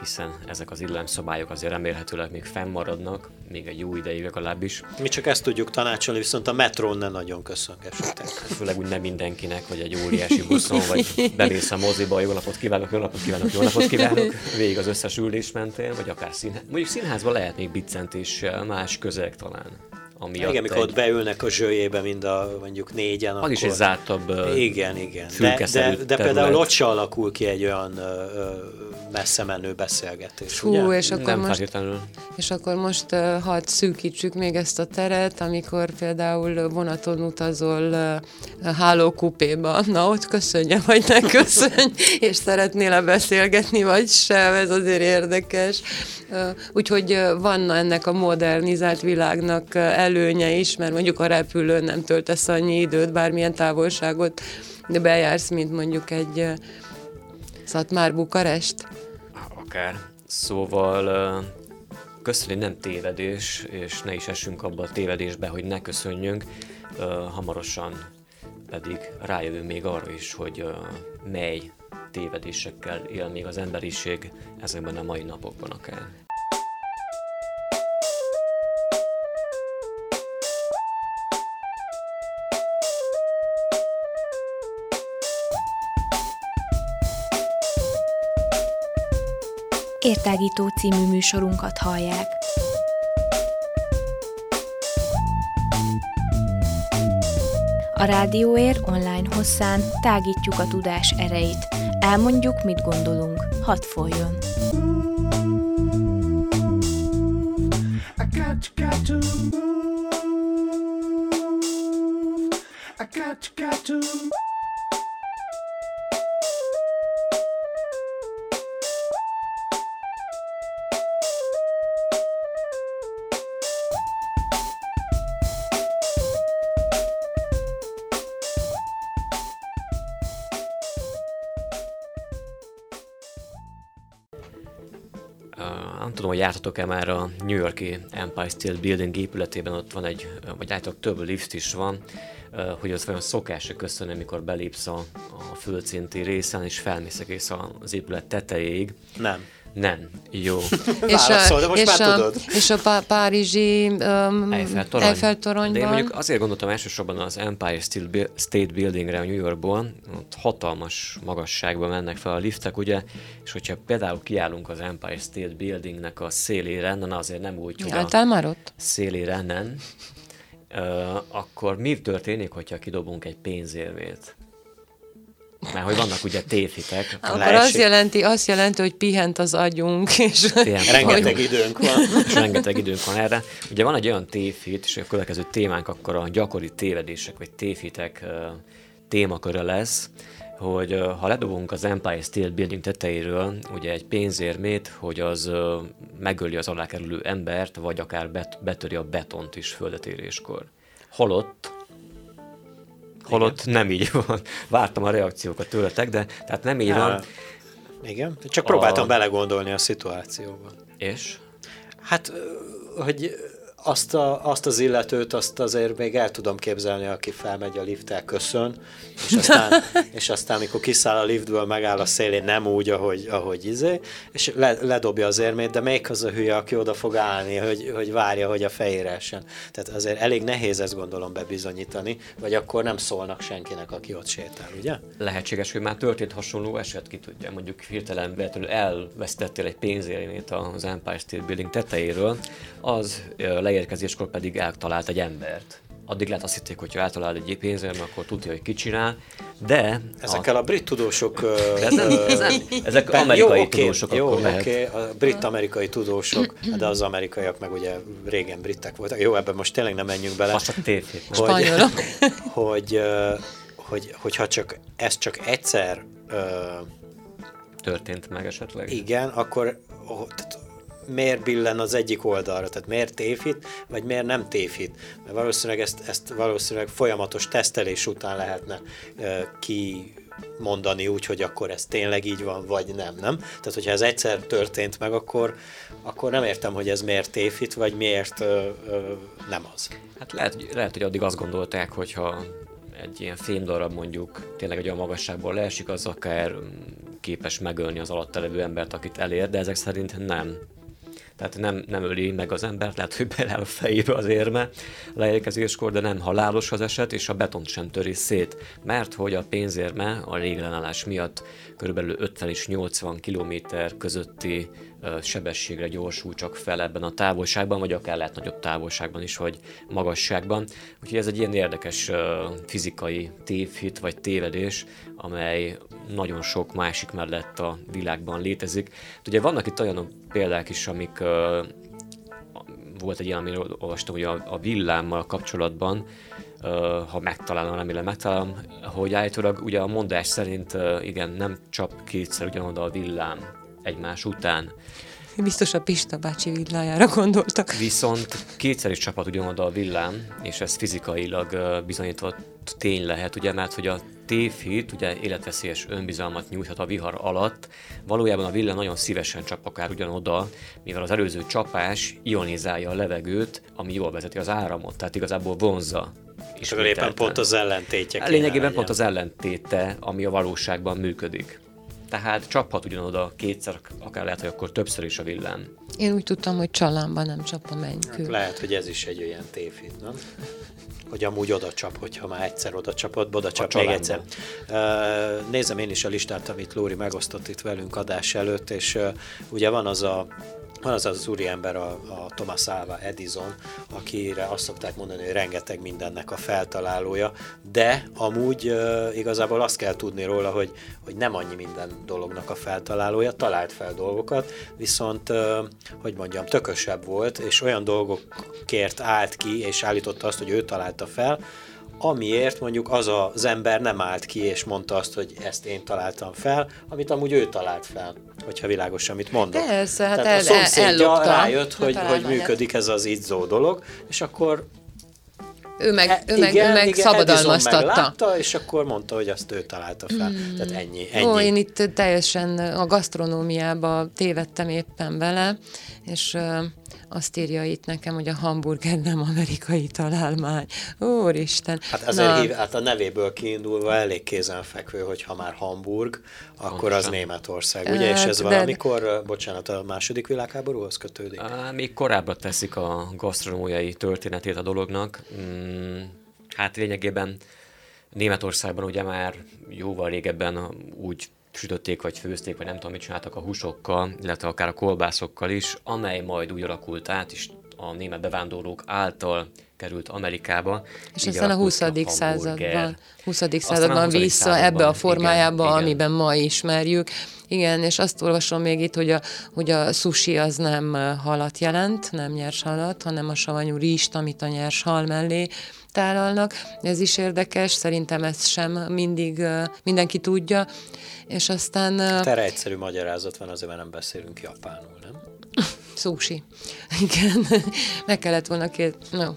hiszen ezek az illemszabályok azért remélhetőleg még fennmaradnak, még egy jó ideig legalábbis. Mi csak ezt tudjuk tanácsolni, viszont a metrón ne nagyon köszöngessetek. Főleg úgy nem mindenkinek, hogy egy óriási buszon, vagy bemész a moziba, jó napot kívánok, jó napot kívánok, jó napot kívánok, végig az összes ülés mentél, vagy akár színház. Mondjuk színházban lehet még biccentéssel, más közeg talán amiatt Igen, mikor egy... ott beülnek a zsőjébe mind a mondjuk négyen, az akkor... is egy zártabb Igen, igen. De, de, de például ott se alakul ki egy olyan ö, messze menő beszélgetés, Hú, ugye? és akkor Nem most, És akkor most uh, hadd szűkítsük még ezt a teret, amikor például vonaton utazol uh, hálókupéba, na ott köszönje, vagy ne köszönj, és szeretnél-e beszélgetni, vagy sem, ez azért érdekes. Uh, úgyhogy uh, van ennek a modernizált világnak uh, előnye is, mert mondjuk a repülőn nem töltesz annyi időt, bármilyen távolságot de bejársz, mint mondjuk egy Szatmár, Bukarest? Akár. Szóval köszönni nem tévedés, és ne is essünk abba a tévedésbe, hogy ne köszönjünk, hamarosan pedig rájövünk még arra is, hogy mely tévedésekkel él még az emberiség ezekben a mai napokban akár. Értágító című műsorunkat hallják. A Rádióér online hosszán tágítjuk a tudás erejét. Elmondjuk, mit gondolunk. Hadd folyjon! Got, got to move. I got, got to tudom, jártatok-e már a New Yorki Empire State Building épületében, ott van egy, vagy látjátok, több lift is van, hogy az olyan szokás köszönni, amikor belépsz a, a földszinti részen, és felmész egész az épület tetejéig. Nem. Nem. Jó. <laughs> és a, de most és már a, tudod. És a pá- párizsi um, Eiffel, torony. Eiffel toronyban. De én mondjuk azért gondoltam elsősorban az Empire State Buildingre a New Yorkból, ott hatalmas magasságban mennek fel a liftek, ugye, és hogyha például kiállunk az Empire State Buildingnek a szélére, na azért nem úgy, hogy Jártál már ott? szélére nem, uh, akkor mi történik, hogyha kidobunk egy pénzérmét? Mert hogy vannak ugye tévhitek. Akkor az jelenti, azt jelenti, hogy pihent az agyunk. És rengeteg hogy... időnk van. és rengeteg időnk van erre. Ugye van egy olyan tévhit, és a következő témánk akkor a gyakori tévedések, vagy tévhitek témaköre lesz, hogy ha ledobunk az Empire State Building tetejéről ugye egy pénzérmét, hogy az megöli az alá kerülő embert, vagy akár bet- betöri a betont is földetéréskor. Holott holott Igen. nem így van. Vártam a reakciókat tőletek, de tehát nem így van. Igen, csak próbáltam a... belegondolni a szituációba. És? Hát, hogy azt, a, azt az illetőt, azt azért még el tudom képzelni, aki felmegy a lifttel, köszön, és aztán, <laughs> és aztán amikor kiszáll a liftből, megáll a szélén, nem úgy, ahogy, ahogy izé, és le, ledobja az érmét, de melyik az a hülye, aki oda fog állni, hogy, hogy várja, hogy a fejére essen. Tehát azért elég nehéz ezt gondolom bebizonyítani, vagy akkor nem szólnak senkinek, aki ott sétál, ugye? Lehetséges, hogy már történt hasonló eset, ki tudja, mondjuk hirtelen véletlenül elvesztettél egy pénzérmét az Empire State Building tetejéről, az leérkezéskor pedig eltalált egy embert. Addig lehet azt hitték, hogy ha eltalál egy pénzért, akkor tudja, hogy ki csinál, de... Ezekkel a, a brit tudósok... Ez nem, ez nem, ezek ben, amerikai jó, tudósok jó, akkor oké, okay, a brit-amerikai tudósok, de az amerikaiak meg ugye régen britek voltak. Jó, ebben most tényleg nem menjünk bele. Azt a tévhit. Hogy, <laughs> hogy, hogy, hogyha csak ez csak egyszer történt meg esetleg. Igen, akkor miért billen az egyik oldalra, tehát miért tévhit, vagy miért nem tévhit. Mert valószínűleg ezt, ezt valószínűleg folyamatos tesztelés után lehetne ki mondani úgy, hogy akkor ez tényleg így van, vagy nem, nem? Tehát, hogyha ez egyszer történt meg, akkor, akkor nem értem, hogy ez miért tévhit, vagy miért ö, ö, nem az. Hát lehet, lehet, hogy addig azt gondolták, hogyha egy ilyen fémdarab mondjuk tényleg egy olyan magasságból leesik, az akár képes megölni az alatt levő embert, akit elér, de ezek szerint nem tehát nem, nem öli meg az embert, lehet, hogy beleáll a fejébe az érme leérkezéskor, de nem halálos az eset, és a betont sem töri szét, mert hogy a pénzérme a léglenállás miatt körülbelül 50 és 80 km közötti sebességre gyorsul csak fel ebben a távolságban, vagy akár lehet nagyobb távolságban is, vagy magasságban. Úgyhogy ez egy ilyen érdekes fizikai tévhit vagy tévedés, amely nagyon sok másik mellett a világban létezik. Ugye vannak itt olyan példák is, amik volt egy ilyen, amiről olvastam, hogy a, a villámmal kapcsolatban, uh, ha megtalálom, remélem megtalálom, hogy állítólag ugye a mondás szerint uh, igen, nem csap kétszer ugyanoda a villám egymás után. Biztos a Pista bácsi villájára gondoltak. Viszont kétszer is csapat ugyanoda a villám, és ez fizikailag bizonyított tény lehet, ugye, mert hogy a tévhit ugye életveszélyes önbizalmat nyújthat a vihar alatt, valójában a villám nagyon szívesen csap akár ugyanoda, mivel az előző csapás ionizálja a levegőt, ami jól vezeti az áramot, tehát igazából vonzza és éppen pont az ellentétje. Lényegében pont az ellentéte, ami a valóságban működik. Tehát csaphat ugyanoda kétszer, akár lehet, hogy akkor többször is a villám. Én úgy tudtam, hogy csalámban nem csap a mennykő. Hát lehet, hogy ez is egy olyan tévhit, nem? hogy amúgy oda csap, hogyha már egyszer oda csapott, oda csap még egyszer. Nézem én is a listát, amit Lóri megosztott itt velünk adás előtt, és ugye van az a van az az úriember, a, a Thomas Alva Edison, akire azt szokták mondani, hogy rengeteg mindennek a feltalálója, de amúgy uh, igazából azt kell tudni róla, hogy, hogy nem annyi minden dolognak a feltalálója, talált fel dolgokat, viszont, uh, hogy mondjam, tökösebb volt, és olyan dolgokért állt ki, és állította azt, hogy ő találta fel, amiért mondjuk az az ember nem állt ki és mondta azt, hogy ezt én találtam fel, amit amúgy ő talált fel, hogyha világos, amit mondok. Persze, hát Tehát el, a szomszédja rájött, hogy, hogy működik ez az izzó dolog, és akkor ő meg, ő meg, igen, ő meg igen, szabadalmaztatta. Meg látta, és akkor mondta, hogy azt ő találta fel. Mm. Tehát ennyi, ennyi. Ó, én itt teljesen a gasztronómiába tévedtem éppen bele, és azt írja itt nekem, hogy a hamburger nem amerikai találmány. Úristen. Hát, azért hív, hát a nevéből kiindulva elég kézenfekvő, hogy ha már Hamburg, akkor az Németország, ugye? És ez valamikor, de... bocsánat, a második világháborúhoz kötődik? Á, még korábban teszik a gasztronómiai történetét a dolognak. Mm, hát lényegében Németországban ugye már jóval régebben úgy sütötték, vagy főzték, vagy nem tudom, mit csináltak a húsokkal, illetve akár a kolbászokkal is, amely majd úgy alakult át, és a német bevándorlók által került Amerikába. És aztán a 20. A században, 20. században vissza században, ebbe a formájába, igen, amiben ma ismerjük. Igen, és azt olvasom még itt, hogy a, hogy a sushi az nem halat jelent, nem nyers halat, hanem a savanyú rizst, amit a nyers hal mellé tálalnak. Ez is érdekes, szerintem ez sem mindig mindenki tudja. És aztán... Hát erre egyszerű magyarázat van, azért mert nem beszélünk japánul, nem? Sushi. <laughs> Igen, meg kellett volna két... No.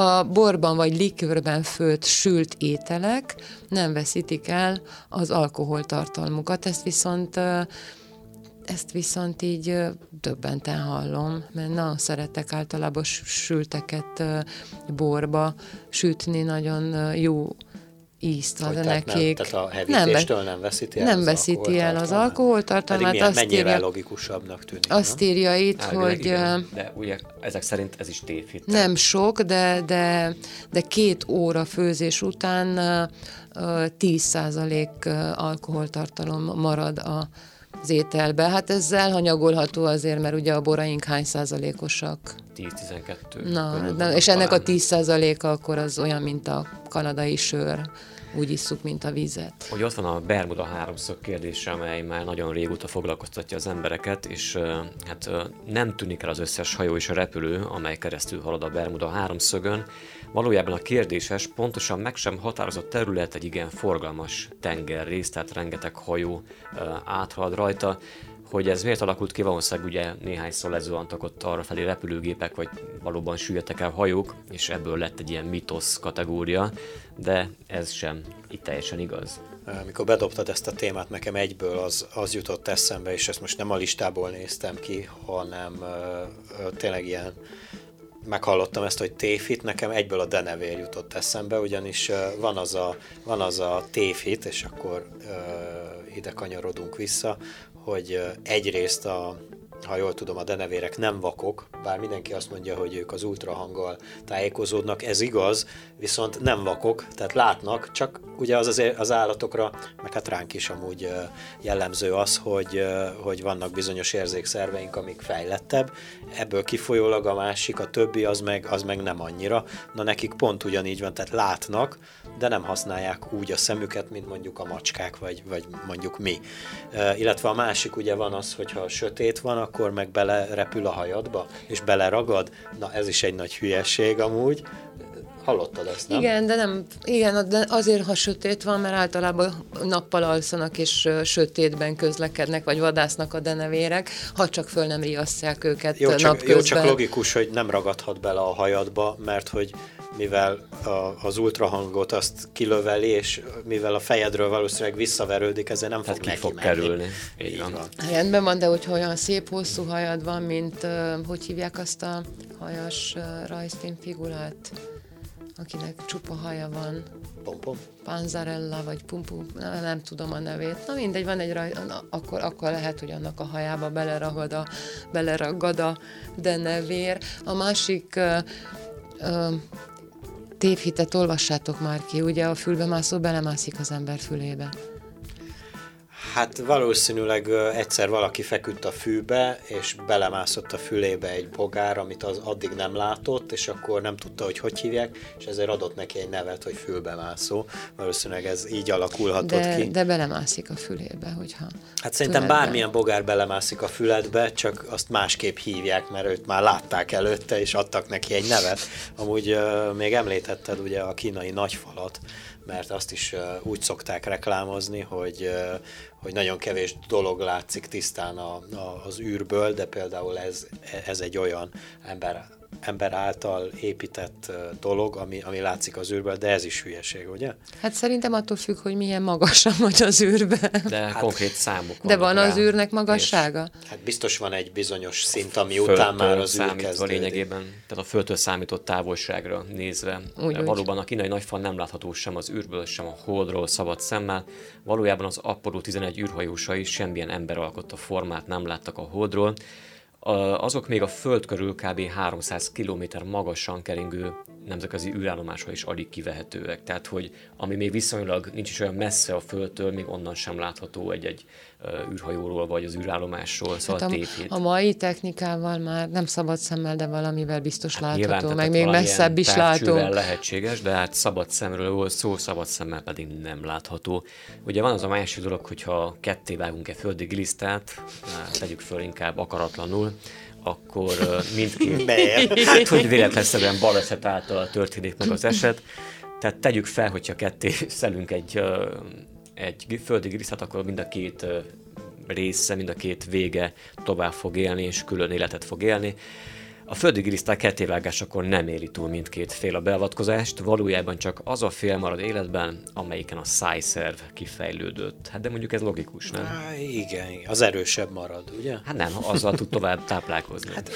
A borban vagy likőrben főtt sült ételek nem veszítik el az alkoholtartalmukat, ezt viszont ezt viszont így döbbenten hallom, mert na, szeretek általában sülteket borba sütni, nagyon jó ízt nekik. Nem, tehát a hevítéstől nem, nem veszíti el Nem az veszíti el az alkoholtartalmát. Pedig azt írja, logikusabbnak tűnik. Azt nem? írja itt, Elvileg hogy... Igen, de ugye ezek szerint ez is tévhit. Nem sok, de, de, de két óra főzés után 10% alkoholtartalom marad a, az ételbe. Hát ez elhanyagolható azért, mert ugye a boraink hány százalékosak? 10-12. Na, na és ennek a 10 százaléka akkor az olyan, mint a kanadai sör úgy isszuk, mint a vizet. Hogy ott van a Bermuda háromszög kérdése, amely már nagyon régóta foglalkoztatja az embereket, és hát nem tűnik el az összes hajó és a repülő, amely keresztül halad a Bermuda háromszögön. Valójában a kérdéses, pontosan meg sem határozott terület egy igen forgalmas tengerrész, tehát rengeteg hajó áthalad rajta hogy ez miért alakult ki, valószínűleg ugye néhányszor lezuhantak ott arra felé repülőgépek, vagy valóban süllyedtek el hajók, és ebből lett egy ilyen mitosz kategória, de ez sem itt teljesen igaz. Amikor bedobtad ezt a témát, nekem egyből az, az jutott eszembe, és ezt most nem a listából néztem ki, hanem uh, tényleg ilyen meghallottam ezt, hogy téfit, nekem egyből a denevér jutott eszembe, ugyanis van az a, van az a téfit, és akkor uh, ide kanyarodunk vissza, hogy egyrészt a, ha jól tudom, a denevérek nem vakok, bár mindenki azt mondja, hogy ők az ultrahanggal tájékozódnak, ez igaz, viszont nem vakok, tehát látnak, csak ugye az azért az állatokra, meg hát ránk is amúgy jellemző az, hogy, hogy vannak bizonyos érzékszerveink, amik fejlettebb, ebből kifolyólag a másik, a többi az meg, az meg nem annyira. Na nekik pont ugyanígy van, tehát látnak, de nem használják úgy a szemüket, mint mondjuk a macskák, vagy, vagy mondjuk mi. Illetve a másik ugye van az, hogy ha sötét van, akkor meg belerepül a hajadba, és beleragad. Na ez is egy nagy hülyeség amúgy, Hallottad ezt, nem? Igen, de nem, igen, de azért, ha sötét van, mert általában nappal alszanak és sötétben közlekednek, vagy vadásznak a denevérek, ha csak föl nem riasszák őket jó, csak, napközben. Jó, csak logikus, hogy nem ragadhat bele a hajadba, mert hogy mivel a, az ultrahangot azt kilöveli, és mivel a fejedről valószínűleg visszaverődik, ezért nem fog ki fog menni. kerülni. Így van. van. Rendben van, de hogyha olyan szép hosszú hajad van, mint hogy hívják azt a hajas uh, rajzfilm figurát, akinek csupa haja van. Pompom? Panzarella, vagy Pumpum, nem, nem tudom a nevét. Na mindegy, van egy raj, na, akkor, akkor lehet, hogy annak a hajába beleragad a, beleragad a denevér. A másik uh, uh, tévhitet olvassátok már ki, ugye a fülbemászó belemászik az ember fülébe. Hát valószínűleg egyszer valaki feküdt a fűbe, és belemászott a fülébe egy bogár, amit az addig nem látott, és akkor nem tudta, hogy hogy hívják, és ezért adott neki egy nevet, hogy fülbemászó. Valószínűleg ez így alakulhatott de, ki. De belemászik a fülébe, hogyha... Hát szerintem füledbe. bármilyen bogár belemászik a füledbe, csak azt másképp hívják, mert őt már látták előtte, és adtak neki egy nevet. Amúgy uh, még említetted ugye a kínai nagyfalat, mert azt is úgy szokták reklámozni, hogy, hogy nagyon kevés dolog látszik tisztán a, a, az űrből, de például ez, ez egy olyan ember ember által épített dolog, ami, ami látszik az űrből, de ez is hülyeség, ugye? Hát szerintem attól függ, hogy milyen magasan vagy az űrbe. De hát, konkrét számok De van rá. az űrnek magassága? És, hát biztos van egy bizonyos szint, ami után már az űr kezdődik. lényegében, tehát a földtől számított távolságra nézve. Úgy, Valóban úgy. a kínai nagyfal nem látható sem az űrből, sem a holdról szabad szemmel. Valójában az Apollo 11 űrhajósai semmilyen ember alkotta formát nem láttak a holdról, azok még a Föld körül kb. 300 km magasan keringő nemzetközi űrállomásra is alig kivehetőek. Tehát, hogy ami még viszonylag nincs is olyan messze a Földtől, még onnan sem látható egy-egy űrhajóról vagy az űrállomásról, szóval hát a, a mai technikával már nem szabad szemmel, de valamivel biztos hát látható, nyilván, meg még messzebb is látó. lehetséges, de hát szabad szemről volt szó, szabad szemmel pedig nem látható. Ugye van az a másik dolog, hogyha ketté vágunk egy földi glisztát, tegyük föl inkább akaratlanul, akkor mindkét, <laughs> hát, hogy véletlenszerűen baleset által történik meg az eset, tehát tegyük fel, hogyha ketté szelünk egy, egy földi grisztát, akkor mind a két része, mind a két vége tovább fog élni, és külön életet fog élni. A földi giliszták kettévágásakor nem éli túl mindkét fél a beavatkozást, valójában csak az a fél marad életben, amelyiken a szájszerv kifejlődött. Hát de mondjuk ez logikus, nem? Há, igen, az erősebb marad, ugye? Hát nem, azzal tud tovább táplálkozni. Hát,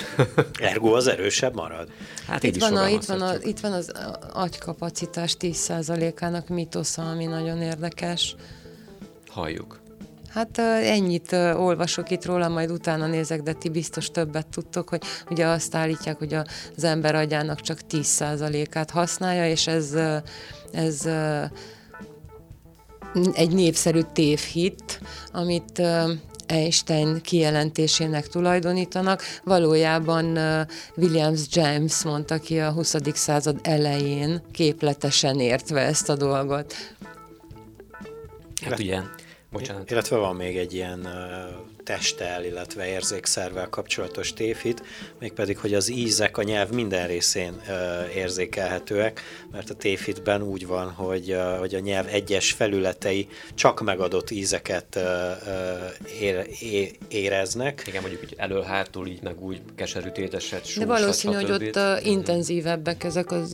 ergo az erősebb marad? Hát itt, van a, itt, van a, itt van az agykapacitás 10%-ának mitosza, ami nagyon érdekes. Halljuk. Hát ennyit olvasok itt róla, majd utána nézek, de ti biztos többet tudtok, hogy ugye azt állítják, hogy az ember agyának csak 10%-át használja, és ez, ez egy népszerű tévhit, amit Einstein kijelentésének tulajdonítanak. Valójában Williams James mondta ki a 20. század elején, képletesen értve ezt a dolgot. Hát ugye Bocsánat. Illetve van még egy ilyen testtel, illetve érzékszervel kapcsolatos tévhit, mégpedig, hogy az ízek a nyelv minden részén érzékelhetőek, mert a tévhitben úgy van, hogy, hogy a nyelv egyes felületei csak megadott ízeket ér, éreznek. Igen, mondjuk hogy elől-hátul így, meg úgy keserű téteset, De valószínű, hogy ott uh, intenzívebbek ezek az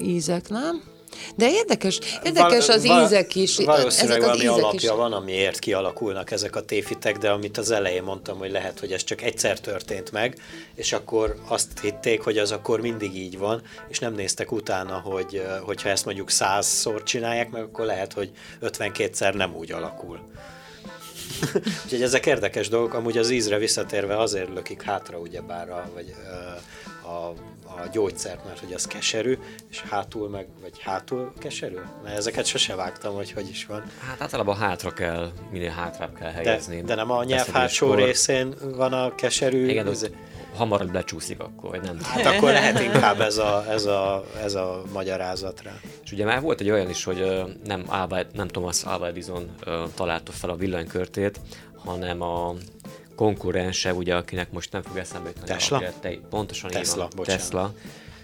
ízek, nem? De érdekes, érdekes az val, ízek is. Valószínűleg ezek valami alapja is. van, amiért kialakulnak ezek a téfitek, de amit az elején mondtam, hogy lehet, hogy ez csak egyszer történt meg, és akkor azt hitték, hogy az akkor mindig így van, és nem néztek utána, hogy hogyha ezt mondjuk százszor csinálják meg, akkor lehet, hogy 52-szer nem úgy alakul. <laughs> Úgyhogy ezek érdekes dolgok, amúgy az ízre visszatérve azért lökik hátra, ugyebár a, vagy a, a gyógyszert, mert hogy az keserű, és hátul meg, vagy hátul keserű? Mert ezeket sose vágtam, hogy hogy is van. Hát általában hátra kell, minél hátrább kell helyezni. De, de nem a nyelv hátsó részén van a keserű? Igen, az, hamarabb lecsúszik akkor, vagy nem. Hát akkor lehet inkább ez a, ez a, ez a magyarázat rá. És ugye már volt egy olyan is, hogy nem, Alba, nem Thomas Alva Edison találta fel a villanykörtét, hanem a konkurense, ugye, akinek most nem fog eszembe jutni. Tesla? Te, pontosan Tesla, így van. Tesla.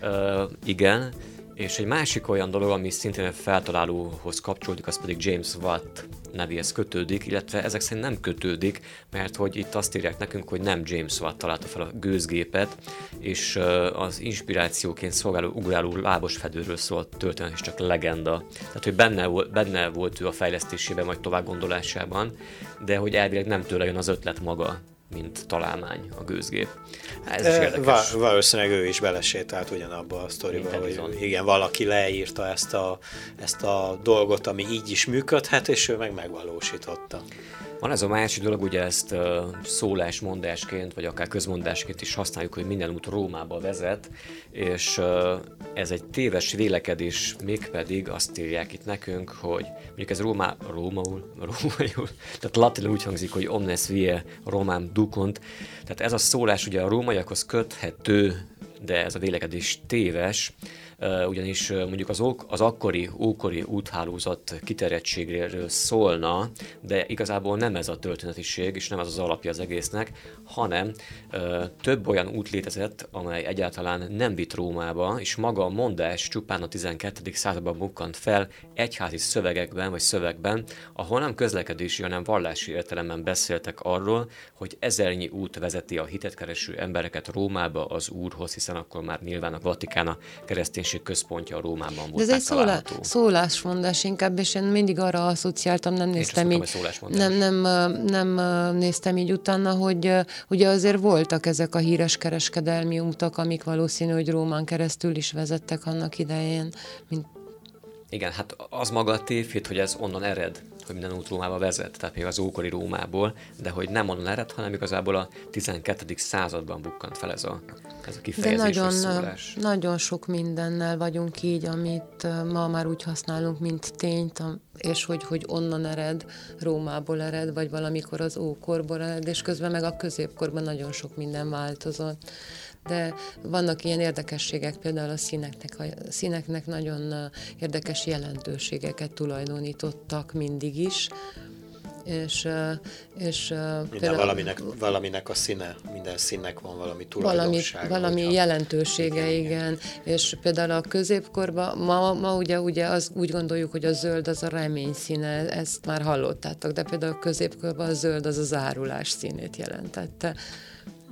Uh, igen, És egy másik olyan dolog, ami szintén feltalálóhoz kapcsolódik, az pedig James Watt nevéhez kötődik, illetve ezek szerint nem kötődik, mert hogy itt azt írják nekünk, hogy nem James Watt találta fel a gőzgépet, és az inspirációként szolgáló ugráló lábos fedőről szólt történet, és csak legenda. Tehát, hogy benne, benne volt ő a fejlesztésében, vagy tovább gondolásában, de hogy elvileg nem tőle jön az ötlet maga, mint találmány a gőzgép. Ez is érdekes. valószínűleg ő is belesétált ugyanabba a sztoriba, hogy igen, valaki leírta ezt a, ezt a dolgot, ami így is működhet, és ő meg megvalósította. Van ez a másik dolog, ugye ezt uh, szólásmondásként, vagy akár közmondásként is használjuk, hogy minden út Rómába vezet, és ez egy téves vélekedés, mégpedig azt írják itt nekünk, hogy mondjuk ez Rómá, Rómaul, Rómaul, <laughs> tehát latin úgy hangzik, hogy omnes vie Romám dukunt, tehát ez a szólás ugye a rómaiakhoz köthető, de ez a vélekedés téves, ugyanis mondjuk az, az akkori, ókori úthálózat kiterjedtségéről szólna, de igazából nem ez a történetiség, és nem ez az alapja az egésznek, hanem több olyan út létezett, amely egyáltalán nem vitt Rómába, és maga a mondás csupán a 12. században bukkant fel egyházi szövegekben vagy szövegben, ahol nem közlekedési, hanem vallási értelemben beszéltek arról, hogy ezernyi út vezeti a hitet kereső embereket Rómába az Úrhoz, hiszen akkor már nyilván a Vatikán a keresztény közlekedési központja a Rómában volt Ez egy szólá, szólásmondás inkább, és én mindig arra asszociáltam, nem néztem így, nem, nem, nem néztem így utána, hogy ugye azért voltak ezek a híres kereskedelmi utak, amik valószínű, hogy Rómán keresztül is vezettek annak idején, mint igen, hát az maga a tévhit, hogy ez onnan ered, hogy minden út Rómába vezet, tehát még az ókori Rómából, de hogy nem onnan ered, hanem igazából a 12. században bukkant fel ez a, ez a kifejezés, De nagyon, nagyon sok mindennel vagyunk így, amit ma már úgy használunk, mint tényt, és hogy, hogy onnan ered, Rómából ered, vagy valamikor az ókorból ered, és közben meg a középkorban nagyon sok minden változott de vannak ilyen érdekességek, például a színeknek, a színeknek nagyon érdekes jelentőségeket tulajdonítottak mindig is, és, és minden például, valaminek, valaminek a színe, minden színnek van valami tulajdonsága. Valami, valami jelentősége, igen, igen. És például a középkorban, ma, ma ugye, ugye az, úgy gondoljuk, hogy a zöld az a remény színe, ezt már hallottátok, de például a középkorban a zöld az az árulás színét jelentette.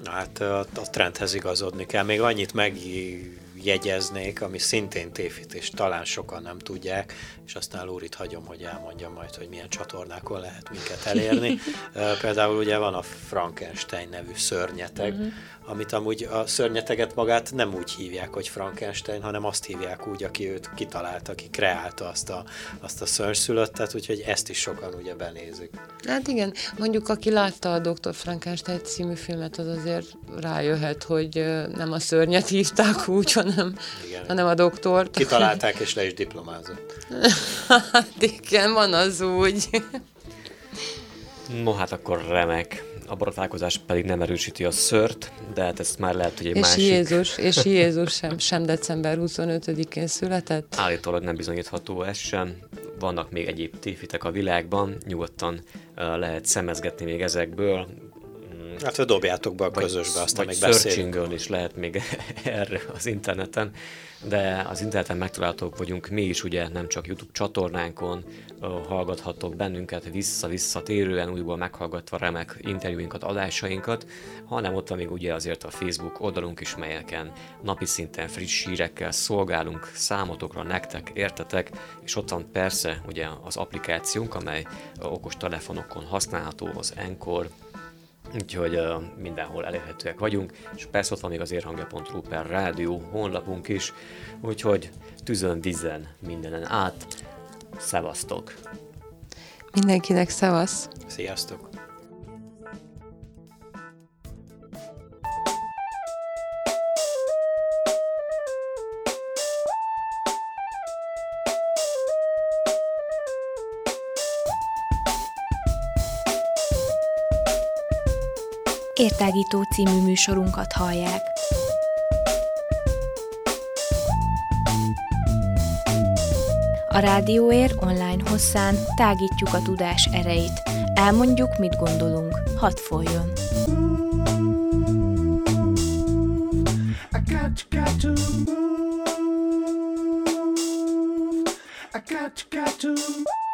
Hát a, a trendhez igazodni kell. Még annyit megjegyeznék, ami szintén tévhit, és talán sokan nem tudják, és aztán Lórit hagyom, hogy elmondja majd, hogy milyen csatornákon lehet minket elérni. <laughs> Például ugye van a Frankenstein nevű szörnyeteg, uh-huh amit amúgy a szörnyeteget magát nem úgy hívják, hogy Frankenstein, hanem azt hívják úgy, aki őt kitalálta, aki kreálta azt a, azt a szörnyszülöttet, úgyhogy ezt is sokan ugye benézik. Hát igen, mondjuk aki látta a Dr. Frankenstein című filmet, az azért rájöhet, hogy nem a szörnyet hívták úgy, hanem, igen. hanem a doktort. Kitalálták és le is diplomázott. <laughs> hát igen, van az úgy. No hát akkor remek a borotválkozás pedig nem erősíti a szört, de hát ezt már lehet, hogy egy és másik... Jézus, és <laughs> Jézus sem, sem december 25-én született? Állítólag nem bizonyítható ez sem. Vannak még egyéb tévhitek a világban, nyugodtan uh, lehet szemezgetni még ezekből, Hát, hogy dobjátok be a közösbe, aztán vagy még beszélünk. is lehet még <laughs> erre az interneten, de az interneten megtalálhatók vagyunk mi is, ugye nem csak YouTube csatornánkon hallgathatok bennünket vissza-visszatérően, újból meghallgatva remek interjúinkat, adásainkat, hanem ott van még ugye azért a Facebook oldalunk is, melyeken napi szinten friss hírekkel szolgálunk számotokra, nektek, értetek, és ott van persze ugye az applikációnk, amely okos telefonokon használható, az Encore, Úgyhogy uh, mindenhol elérhetőek vagyunk, és persze ott van még az érhangja.ru per rádió honlapunk is, úgyhogy tűzön, vizen, mindenen át. Szevasztok! Mindenkinek szevasz! Sziasztok! Értágító című műsorunkat hallják. A Rádióér online hosszán tágítjuk a tudás erejét. Elmondjuk, mit gondolunk. Hadd folyjon! I got, got to move.